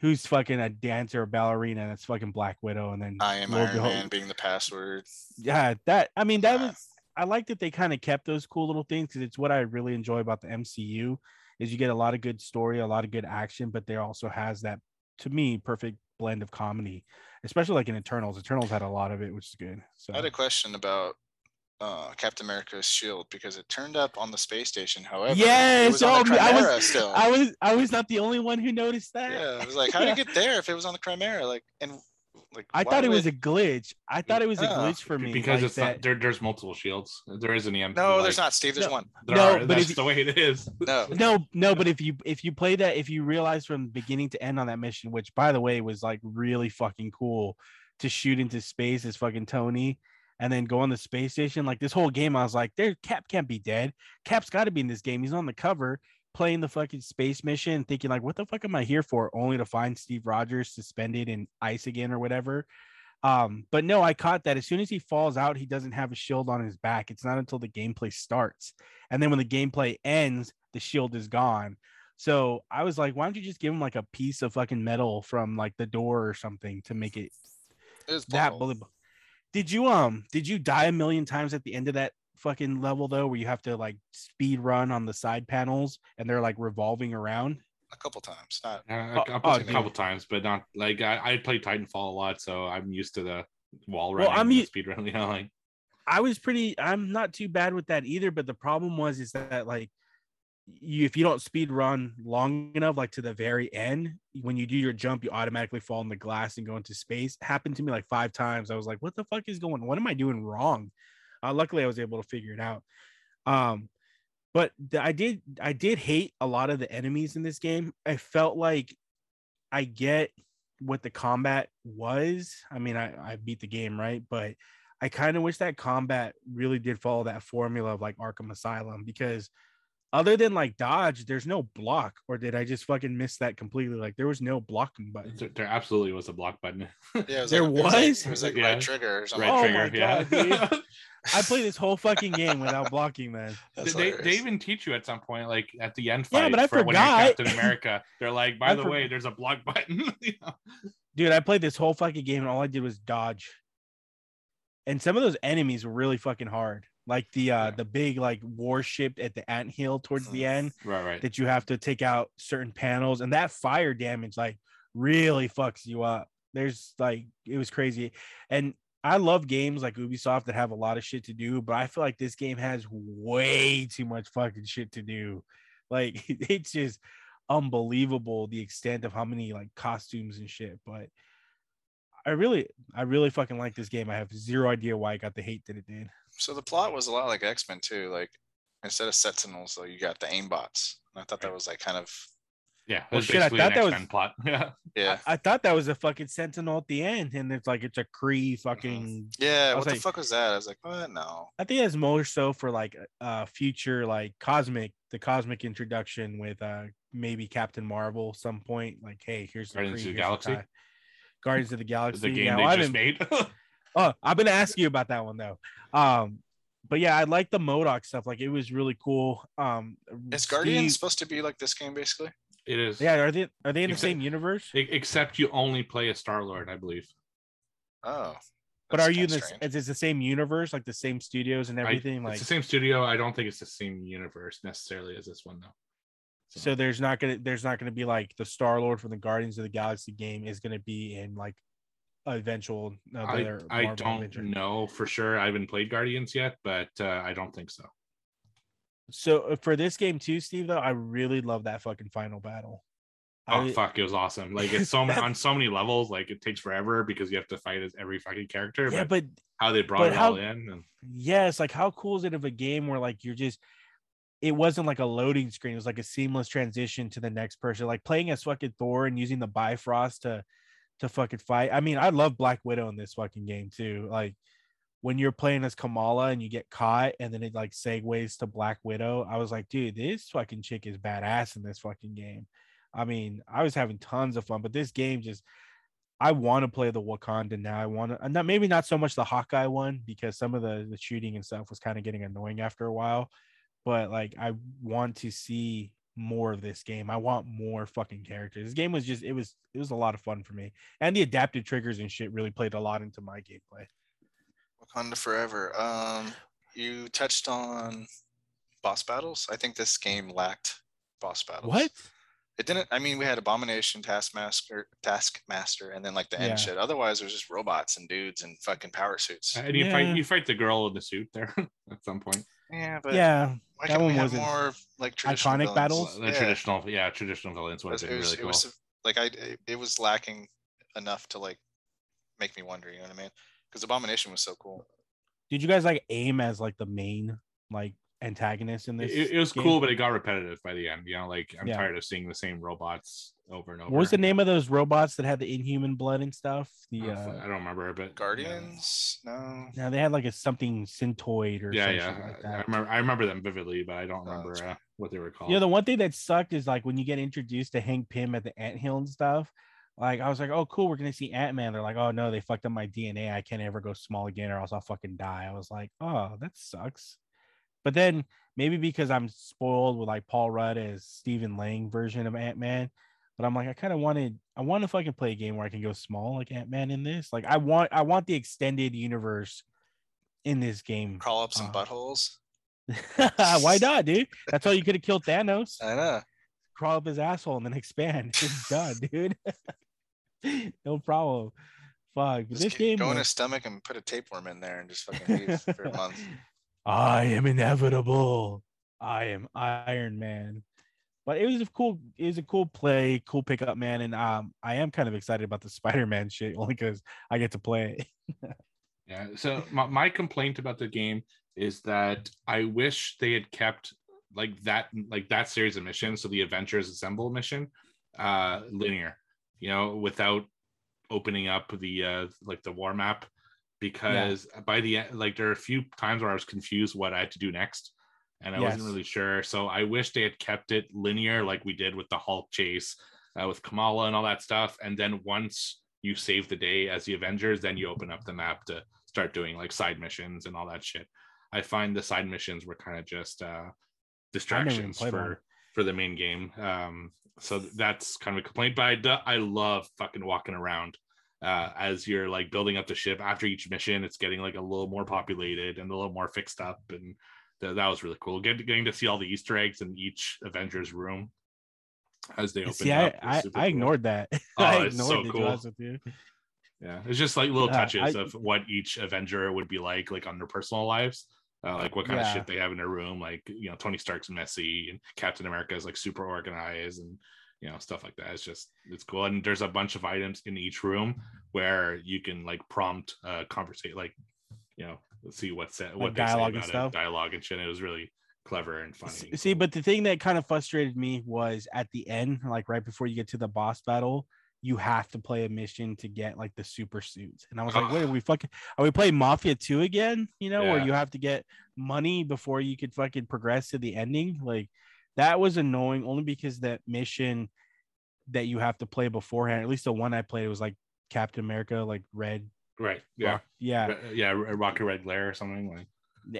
who's fucking a dancer or ballerina, and it's fucking Black Widow. And then I am lo Iron behold- Man being the password. Yeah, that I mean that Uh, was I like that they kind of kept those cool little things because it's what I really enjoy about the MCU is you get a lot of good story, a lot of good action, but there also has that to me perfect blend of comedy, especially like in Eternals. Eternals had a lot of it, which is good. So I had a question about uh, Captain America's shield because it turned up on the space station. However, it Yes, was on the oh, I was- still. I was I was not the only one who noticed that. yeah, I was like, how did it get there if it was on the Chimera? Like, and like, I thought it would- was a glitch. I thought it was a glitch for me because like it's that. not there. There's multiple shields. There isn't the No, like, there's not, Steve. There's No. one. There No, are. but That's if you- the way it is. No. no no but if you if you play that if you realize from beginning to end on that mission which by the way was like really fucking cool to shoot into space as fucking tony and then go on the space station like this whole game i was like there cap can't be dead cap's got to be in this game he's on the cover playing the fucking space mission thinking like what the fuck am i here for? only to find steve rogers suspended in ice again or whatever. Um but no i caught that. As soon as he falls out he doesn't have a shield on his back. It's not until the gameplay starts. And then when the gameplay ends the shield is gone. So i was like why don't you just give him like a piece of fucking metal from like the door or something to make it It that believable did you um did you die a million times at the end of that fucking level though where you have to like speed run on the side panels and they're like revolving around a couple times. Not Uh, Oh, a, oh, a couple times, but not like I, I played Titanfall a lot, so I'm used to the wall Well, running, I'm the u- speed run. You know, like I was pretty I'm not too bad with that either, but the problem was is that like you if you don't speed run long enough, like to the very end, when you do your jump, you automatically fall in the glass and go into space. Happened to me like five times. I was like, what the fuck is going What am I doing wrong? Uh, luckily I was able to figure it out. Um but the, I did I did hate a lot of the enemies in this game. I felt like I get what the combat was. I mean, I, I beat the game, right? But I kind of wish that combat really did follow that formula of like Arkham Asylum because other than like dodge, there's no block. Or did I just fucking miss that completely? Like there was no blocking button. there, there absolutely was a block button. yeah. Was There like, It was, like, was? it was like Yeah. right trigger or something. Red Oh trigger, my yeah. God, dude. I played this whole fucking game without blocking, man. That's they, they even teach you at some point, like at the end Yeah, but I for when you're forgot. Captain America. They're like, by I the for- way, there's a block button. You know? Dude, I played this whole fucking game and all I did was dodge. And some of those enemies were really fucking hard. Like the uh Yeah. the big like warship at the anthill towards the end. Right, right. that you have to take out certain panels and that fire damage like really fucks you up there's like it was crazy and i love games like ubisoft that have a lot of shit to do but i feel like this game has way too much fucking shit to do like it's just unbelievable the extent of how many like costumes and shit but i really i really fucking like this game i have zero idea why i got the hate that it did So the plot was a lot like X Men too. Like instead of Sentinels, though, you got the aimbots. And I thought that was like kind of Yeah, Well, shit, I thought that was- X-Men plot. Yeah, yeah. I thought that was a fucking sentinel at the end, and it's like it's a Kree fucking. Yeah, was what the fuck was that? I was like, what? No. I think it's more so for like uh future like cosmic the cosmic introduction with uh maybe Captain Marvel some point. Like, hey, here's the Guardians Kree, of the here's Galaxy? Kai- Guardians of the Galaxy. the game yeah, they well, I just made. Oh, I've been asking you about that one though. Um, but yeah, I like the MODOK stuff. Like, it was really cool. Um, Is Steve- Guardians supposed to be like this game basically? it is. Yeah, are they are they in the same universe? Except you only play a Star Lord, I believe. Oh. But are you in this? Is it the same universe, like the same studios and I- everything? like, it's the same studio. I don't think it's the same universe necessarily as this one, though. so there's not gonna there's not gonna be like the Star Lord from the Guardians of the Galaxy game is gonna be in like eventual. Uh, I, I don't Avenger. know for sure. I haven't played Guardians yet, but uh, I don't think so. So uh, for this game too, Steve, though, I really love that fucking final battle. Oh I- fuck, it was awesome. Like it's so many on so many levels. Like it takes forever because you have to fight as every fucking character. yeah, but, but how they brought it how- all in, and yes, like how cool is it of a game where like you're just it wasn't like a loading screen, it was like a seamless transition to the next person. Like playing as fucking Thor and using the Bifrost to to fucking fight. I mean, I love Black Widow in this fucking game too. Like when you're playing as Kamala and you get caught and then it like segues to Black Widow, I was like, dude, this fucking chick is badass in this fucking game. I mean, I was having tons of fun, but this game just I want to play the Wakanda now. I want to uh, not maybe not so much the Hawkeye one because some of the the shooting and stuff was kind of getting annoying after a while. But like I want to see more of this game. I want more fucking characters. This game was just it was it was a lot of fun for me. And the adaptive triggers and shit really played a lot into my gameplay. Wakanda Forever. Um, you touched on boss battles. I think this game lacked boss battles. What? It didn't. I mean, we had Abomination, Taskmaster, Taskmaster, and then like the Yeah. end shit. Otherwise, there's just robots and dudes and fucking power suits. and you Yeah. fight you fight the girl in the suit there at some point. Yeah, but yeah, why that one wasn't- more like traditional Iconic villains? battles? The Yeah. traditional, yeah, traditional villains would was, have it been was, really it cool. was like I it, it was lacking enough to like make me wonder. You know what I mean? Because Abomination was so cool. Did you guys like aim as like the main like antagonist in this? It, it was game? cool, but it got repetitive by the end. You know, like I'm Yeah. tired of seeing the same robots over and over. What was the name of those robots that had the inhuman blood and stuff? I The don't, uh I don't remember, but Guardians? No. now they had like a something synthoid or Yeah, yeah, shit like I remember. I remember them vividly, but I don't Oh, remember uh, what they were called. Yeah, the one thing that sucked is like when you get introduced to Hank Pym at the Ant Hill and stuff. Like I was like, oh cool, we're gonna see Ant Man. They're like, oh no, they fucked up my DNA. I can't ever go small again, or else I'll fucking die. I was like, oh, that sucks. But then maybe because I'm spoiled with like Paul Rudd as Stephen Lang version of Ant Man, but I'm like, I kind of wanted, I want to fucking play a game where I can go small like Ant Man in this. Like I want, I want the extended universe in this game. Crawl up some Uh, buttholes. Why not, dude? That's how you could have killed Thanos I know. crawl up his asshole and then expand. It's done, dude. no problem. Fuck. But Just this game. go in was- his stomach and put a tapeworm in there and just fucking leave for a month. I am inevitable. I am Iron Man. But it was a cool, it was a cool play, cool pickup, man. And um, I am kind of excited about the Spider-Man shit only because I get to play it. Yeah. So my, my complaint about the game is that I wish they had kept like that like that series of missions, so the Adventures Assemble mission, uh linear, you know, without opening up the uh like the war map because by the end like there are a few times where I was confused what I had to do next and I wasn't really sure. So I wish they had kept it linear like we did with the Hulk chase uh, with Kamala and all that stuff. And then once you save the day as the Avengers, then you open up the map to start doing like side missions and all that shit. I find the side missions were kind of just uh distractions for one. for the main game. Um so that's kind of a complaint, but I, I love fucking walking around uh, as you're like building up the ship after each mission. It's getting like a little more populated and a little more fixed up, and th- that was really cool. Get, getting to see all the Easter eggs in each Avengers room as they open See, up. I, I, super I ignored that. Oh, I ignored so it, cool. with you. Yeah, it's just like little Yeah, touches I- of what each Avenger would be like, like on their personal lives. Uh, like what kind of shit they have in their room. Like you know, Tony Stark's messy, and Captain America is like super organized, and you know stuff like that. It's just it's cool. And there's a bunch of items in each room where you can like prompt uh conversate, like you know, see what's said, what they say dialogue and about it, stuff? dialogue and shit. It was really clever and funny. See, but the thing that kind of frustrated me was at the end, like right before you get to the boss battle, you have to play a mission to get like the super suits. And I was like, wait, are we fucking are we playing Mafia 2 again? You know, where you have to get money before you could fucking progress to the ending. Like that was annoying only because that mission that you have to play beforehand, at least the one I played was like Captain America, like red. right, yeah, Rock- Yeah. Yeah, Rocket Red Glare or something like.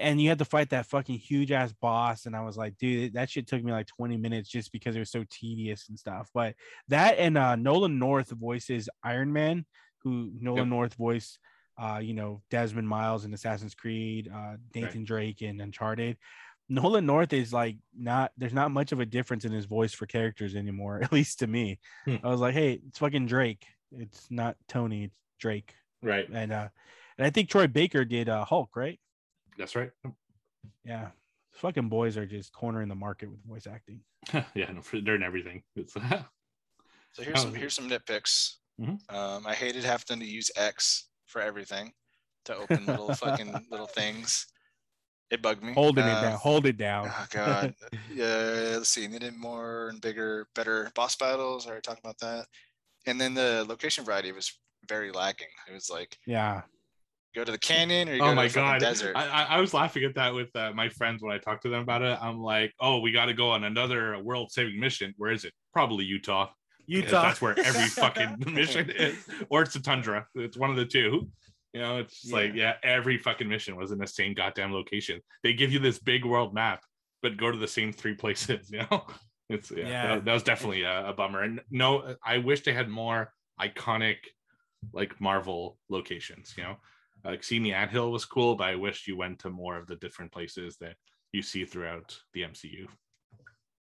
and you had to fight that fucking huge ass boss and i was like dude that shit took me like 20 minutes just because it was so tedious and stuff but that and uh nolan north voices iron man who nolan Yep. north voice uh you know desmond miles in assassin's creed uh nathan drake in uncharted nolan north is like not there's not much of a difference in his voice for characters anymore at least to me Hmm. i was like hey it's fucking drake it's not tony it's drake Right, and uh and i think troy baker did uh hulk right that's right. yeah. Fucking boys are just cornering the market with voice acting. yeah, no, they're in everything. It's So here's some Oh. here's some nitpicks. Mhm. Um, I hated having to use X for everything to open little fucking little things. It bugged me. Holding it Uh, down. Hold it down. Oh god. yeah, let's see. Needed more and bigger, better boss battles. I already talked about that. And then the location variety was very lacking. It was like yeah. go to the canyon or you go oh to my the god, desert. I, I, I was laughing at that with uh, my friends when I talked to them about it. I'm like, oh, we got to go on another world-saving mission. Where is it? Probably Utah. Utah. That's where every fucking mission is, or it's the tundra. It's one of the two. You know, it's just like yeah, every fucking mission was in the same goddamn location. They give you this big world map, but go to the same three places. You know, it's yeah, Yeah. That, that was definitely a, a bummer. And no, I wish they had more iconic, like Marvel locations. You know, like seeing the anthill was cool, but I wish you went to more of the different places that you see throughout the MCU.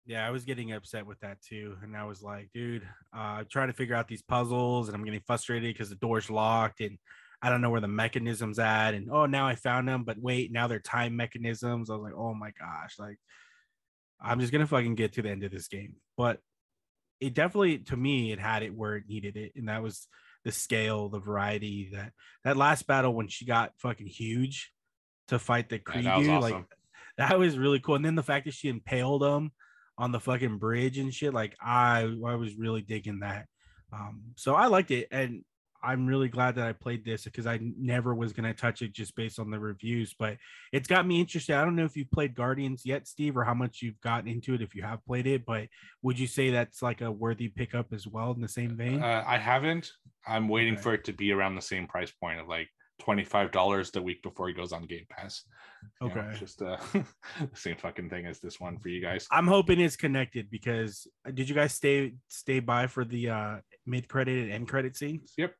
Yeah, I was getting upset with that too. And I was like, dude, uh, I'm trying to figure out these puzzles and I'm getting frustrated because the door's locked and I don't know where the mechanism's at. And oh, now I found them, but wait, now they're time mechanisms. I was like, oh my gosh, like I'm just gonna fucking get to the end of this game. But it definitely, to me, it had it where it needed it, and that was the scale, the variety. That that last battle when she got fucking huge to fight the Kree awesome. like that was really cool. And then the fact that she impaled him on the fucking bridge and shit, like I I was really digging that. Um, so I liked it, and I'm really glad that I played this because I never was gonna touch it just based on the reviews, but it's got me interested. I don't know if you've played Guardians yet, Steve, or how much you've gotten into it if you have played it, but would you say that's like a worthy pickup as well in the same vein? Uh, I haven't. I'm waiting Okay. for it to be around the same price point of like $25 the week before it goes on Game Pass. You know, Okay. just uh, the same fucking thing as this one for you guys. I'm hoping it's connected because uh, did you guys stay stay by for the uh mid credit and end credit scenes? Yep.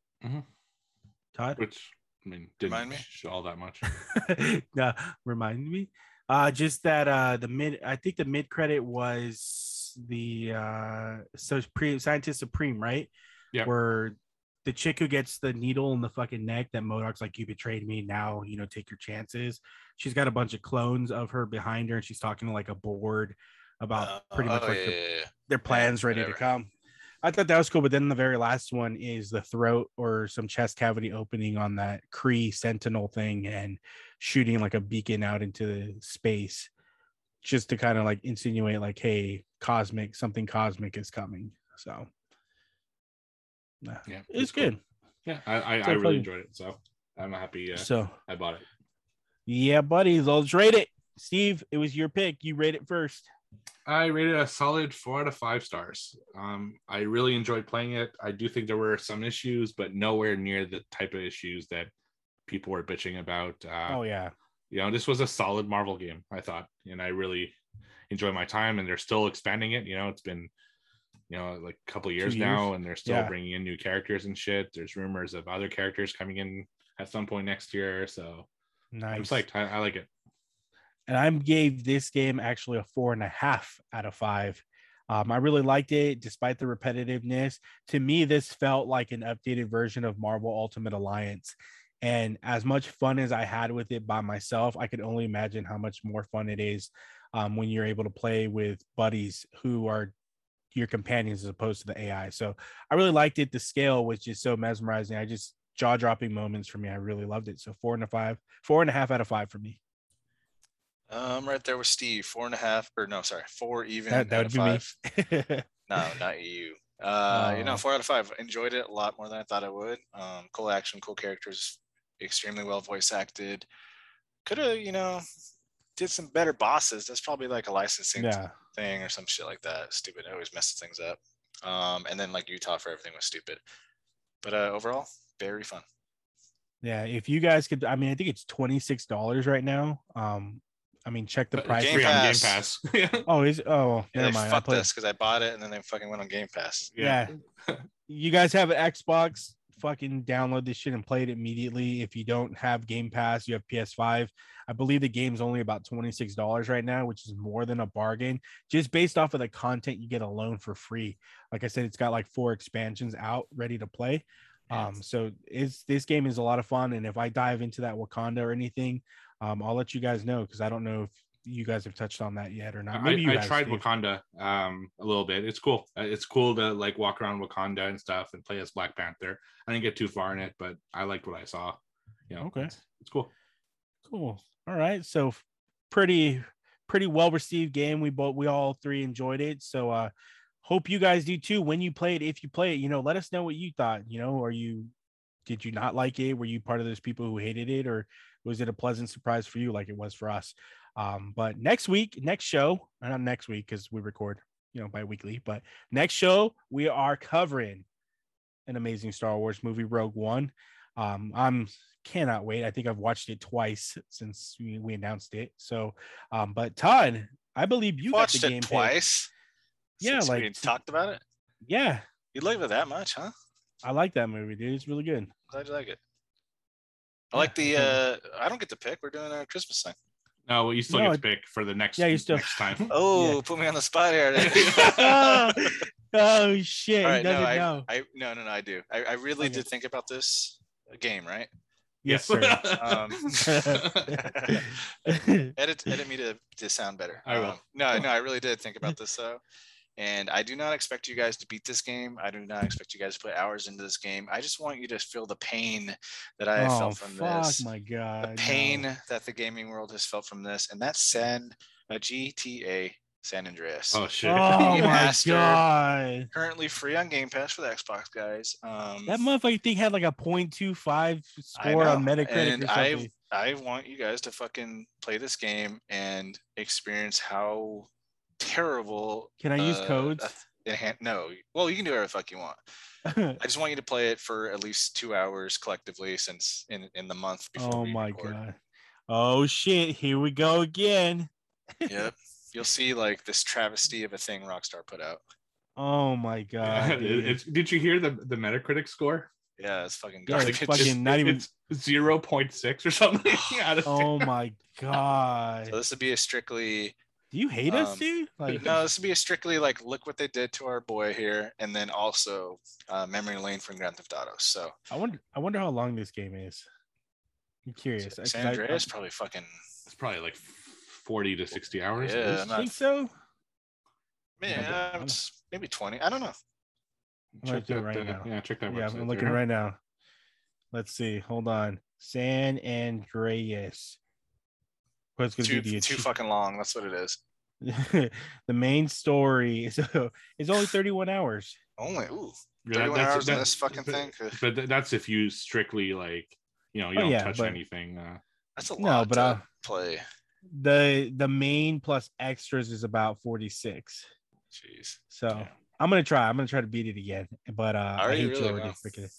Todd? Which, I mean, didn't Remind me? show all that much. no, remind me. Uh just that uh the mid I think the mid credit was the uh so pre scientist supreme, right? Yep. Where the chick who gets the needle in the fucking neck that MODOK's like, you betrayed me. Now, you know, take your chances. She's got a bunch of clones of her behind her, and she's talking to like a board about Uh, pretty much oh, like yeah, the, yeah, yeah. their plans ready to come. I thought that was cool, but then the very last one is the throat or some chest cavity opening on that Kree Sentinel thing and shooting like a beacon out into the space, just to kind of like insinuate like, hey, cosmic, something cosmic is coming. So, nah, Yeah. it's cool. good. Yeah. I, I, I really enjoyed it. So I'm happy uh, So, I bought it. yeah, buddy, let's rate it. Steve, it was your pick. You rate it first. I rated a solid four out of five stars. Um, I really enjoyed playing it. I do think there were some issues, but nowhere near the type of issues that people were bitching about. Uh, Oh yeah, you know, this was a solid Marvel game, I thought, and I really enjoyed my time. And they're still expanding it. You know, it's been, you know, like a couple years, years. now, and they're still Yeah. bringing in new characters and shit. There's rumors of other characters coming in at some point next year, so I'm nice. psyched. I, I like it. And I gave this game actually a four and a half out of five. Um, I really liked it despite the repetitiveness. To me, this felt like an updated version of Marvel Ultimate Alliance. And as much fun as I had with it by myself, I could only imagine how much more fun it is um, when you're able to play with buddies who are your companions as opposed to the AI. So I really liked it. The scale was just so mesmerizing. I just jaw dropping moments for me. I really loved it. So four and a five, four and a half out of five for me. Um, right there with Steve, four and a half, or no, sorry, four even. That, that would be five. me. No, not you. Uh, you know, four out of five. Enjoyed it a lot more than I thought I would. Um, cool action, cool characters, extremely well voice acted. Could have, you know, did some better bosses. That's probably like a licensing yeah. thing or some shit like that. Stupid. I always messes things up. Um, and then like Utah for everything was stupid. But uh, overall, very fun. Yeah. If you guys could, I mean, I think it's $26 right now. Um, I mean, check the price. Game free on Game Pass. Pass. Oh, is oh, Yeah, never they mind. I fucked played- us because I bought it and then they fucking went on Game Pass. Yeah. you guys have an Xbox, fucking download this shit and play it immediately. If you don't have Game Pass, you have PS5. I believe the game's only about $26 right now, which is more than a bargain, just based off of the content you get alone for free. Like I said, it's got like four expansions out ready to play. Um, so it's this game is a lot of fun. And if I dive into that Wakanda or anything, um, I'll let you guys know because I don't know if you guys have touched on that yet or not. I, Maybe I guys, tried Steve. Wakanda um a little bit. It's cool. Uh, It's cool to like walk around Wakanda and stuff and play as Black Panther. I didn't get too far in it, but I liked what I saw. You know, Okay. it's, it's cool. Cool. All right. So pretty pretty well received game. We both we all three enjoyed it. So uh hope you guys do too. When you play it, if you play it, you know, let us know what you thought. You know, are you did you not like it? Were you part of those people who hated it, or was it a pleasant surprise for you like it was for us? Um, but next week, next show, not next week because we record, you know, bi-weekly, but next show we are covering an amazing Star Wars movie, Rogue One. Um, I'm cannot wait. I think I've watched it twice since we, we announced it. So, um, but Todd, I believe you Watched got the it game pick. twice. Yeah, like- we talked about it. Yeah, You liked it that much, huh? I like that movie, dude. It's really good. Glad you like it. I Yeah, like the. uh I don't get to pick. We're doing a Christmas thing. No, well, you still No, get to pick for the next Yeah, you still- next time. Oh, put me on the spot here. oh shit, right, no, I, know. I no no no I do. I, I really Okay. did think about this game, right? Yes, sir. Um, edit edit me to, to sound better. I will. Um, no, no, I really did think about this though. And I do not expect you guys to beat this game. I do not expect you guys to put hours into this game. I just want you to feel the pain that I oh felt from fuck this. my god. the no. pain that the gaming world has felt from this, and that's San uh, GTA San Andreas. oh shit. Oh my Master. god. Currently free on Game Pass for the Xbox guys. Um, That motherfucking thing had like a 0.25 score on Metacritic and or something. I I want you guys to fucking play this game and experience how terrible. Can I use uh, codes? uh, enhan- no, well, you can do whatever the fuck you want. I just want you to play it for at least two hours collectively, since in in the month before. oh my record. god. Oh shit, here we go again. Yep, you'll see like this travesty of a thing Rockstar put out. Oh my god. It- dude. did you hear the the Metacritic score? Yeah, it's fucking Yeah, garbage. it's fucking not even It's zero point six or something. Oh my god. So this would be a strictly Do you hate us, um, dude? Like no, this would be a strictly like look what they did to our boy here, and then also uh, memory lane from Grand Theft Auto. So I wonder I wonder how long this game is. I'm curious. San Andreas I- probably fucking It's probably like forty to sixty hours. Yeah, least. I'm not- think so? yeah, it's maybe twenty. I don't know. I'm Check that, right uh, now. Yeah, check that. Yeah, website I'm looking there. right now. Let's see. Hold on. San Andreas. What's gonna Too be the too achie- fucking long. That's what it is. the main story so it's only 31 hours Only ooh, Yeah, 31 that's- hours in this fucking but- thing. But that's if you strictly like, you know, you Oh, don't yeah, touch but- anything. Uh, That's a No, lot but, to uh, play. the the main plus extras is about 46 Jeez. so Yeah. i'm gonna try i'm gonna try to beat it again but uh Are i you hate really? Jordan Wow. freaking-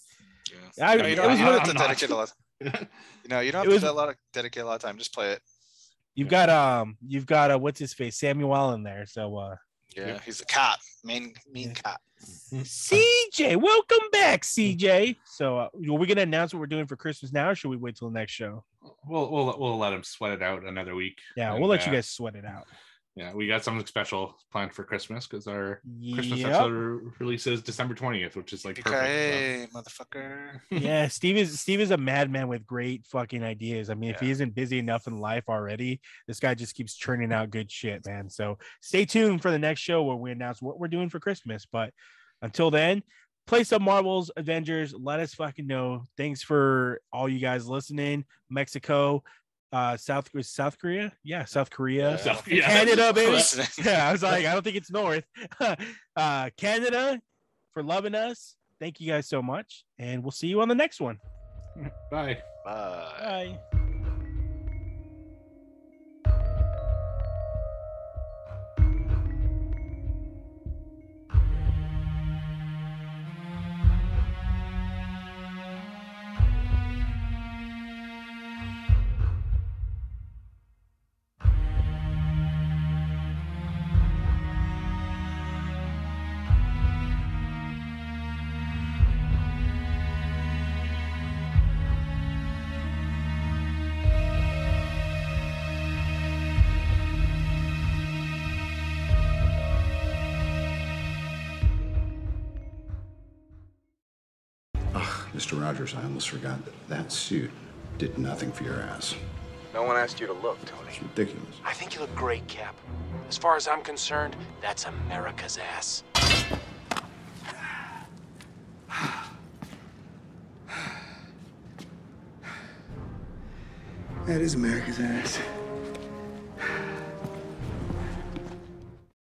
Yeah. I- No, you it don't, was you one don't of- have to I'm not. dedicate a lot. You know, you don't It have to was- a lot of dedicate a lot of time. Just play it. You've Yeah. got um you've got uh what's his face samuel in there so uh Yeah, Yeah. he's a cop, main mean Yeah. cop. cj welcome back cj so uh, are we gonna announce what we're doing for christmas now or should we wait till the next show we'll, we'll we'll let him sweat it out another week. yeah And, we'll let you uh, guys sweat it out Yeah, we got something special planned for Christmas because our Christmas episode re- releases December twentieth, which is like perfect. so- motherfucker. yeah, Steve is Steve is a madman with great fucking ideas. I mean, if he isn't busy enough in life already, this guy just keeps churning out good shit, man. So stay tuned for the next show where we announce what we're doing for Christmas. But until then, play some Marvels Avengers. Let us fucking know. Thanks for all you guys listening. Mexico, uh South South Korea. Yeah, South Korea. Yeah. South- yeah. Canada, baby. Yeah, I was like, I don't think it's North. uh Canada for loving us. Thank you guys so much. And we'll see you on the next one. Bye. Bye. Bye. Rogers, I almost forgot that that suit did nothing for your ass. No one asked you to look, Tony. It's ridiculous. I think you look great, Cap. As far as I'm concerned, that's America's ass. That is America's ass.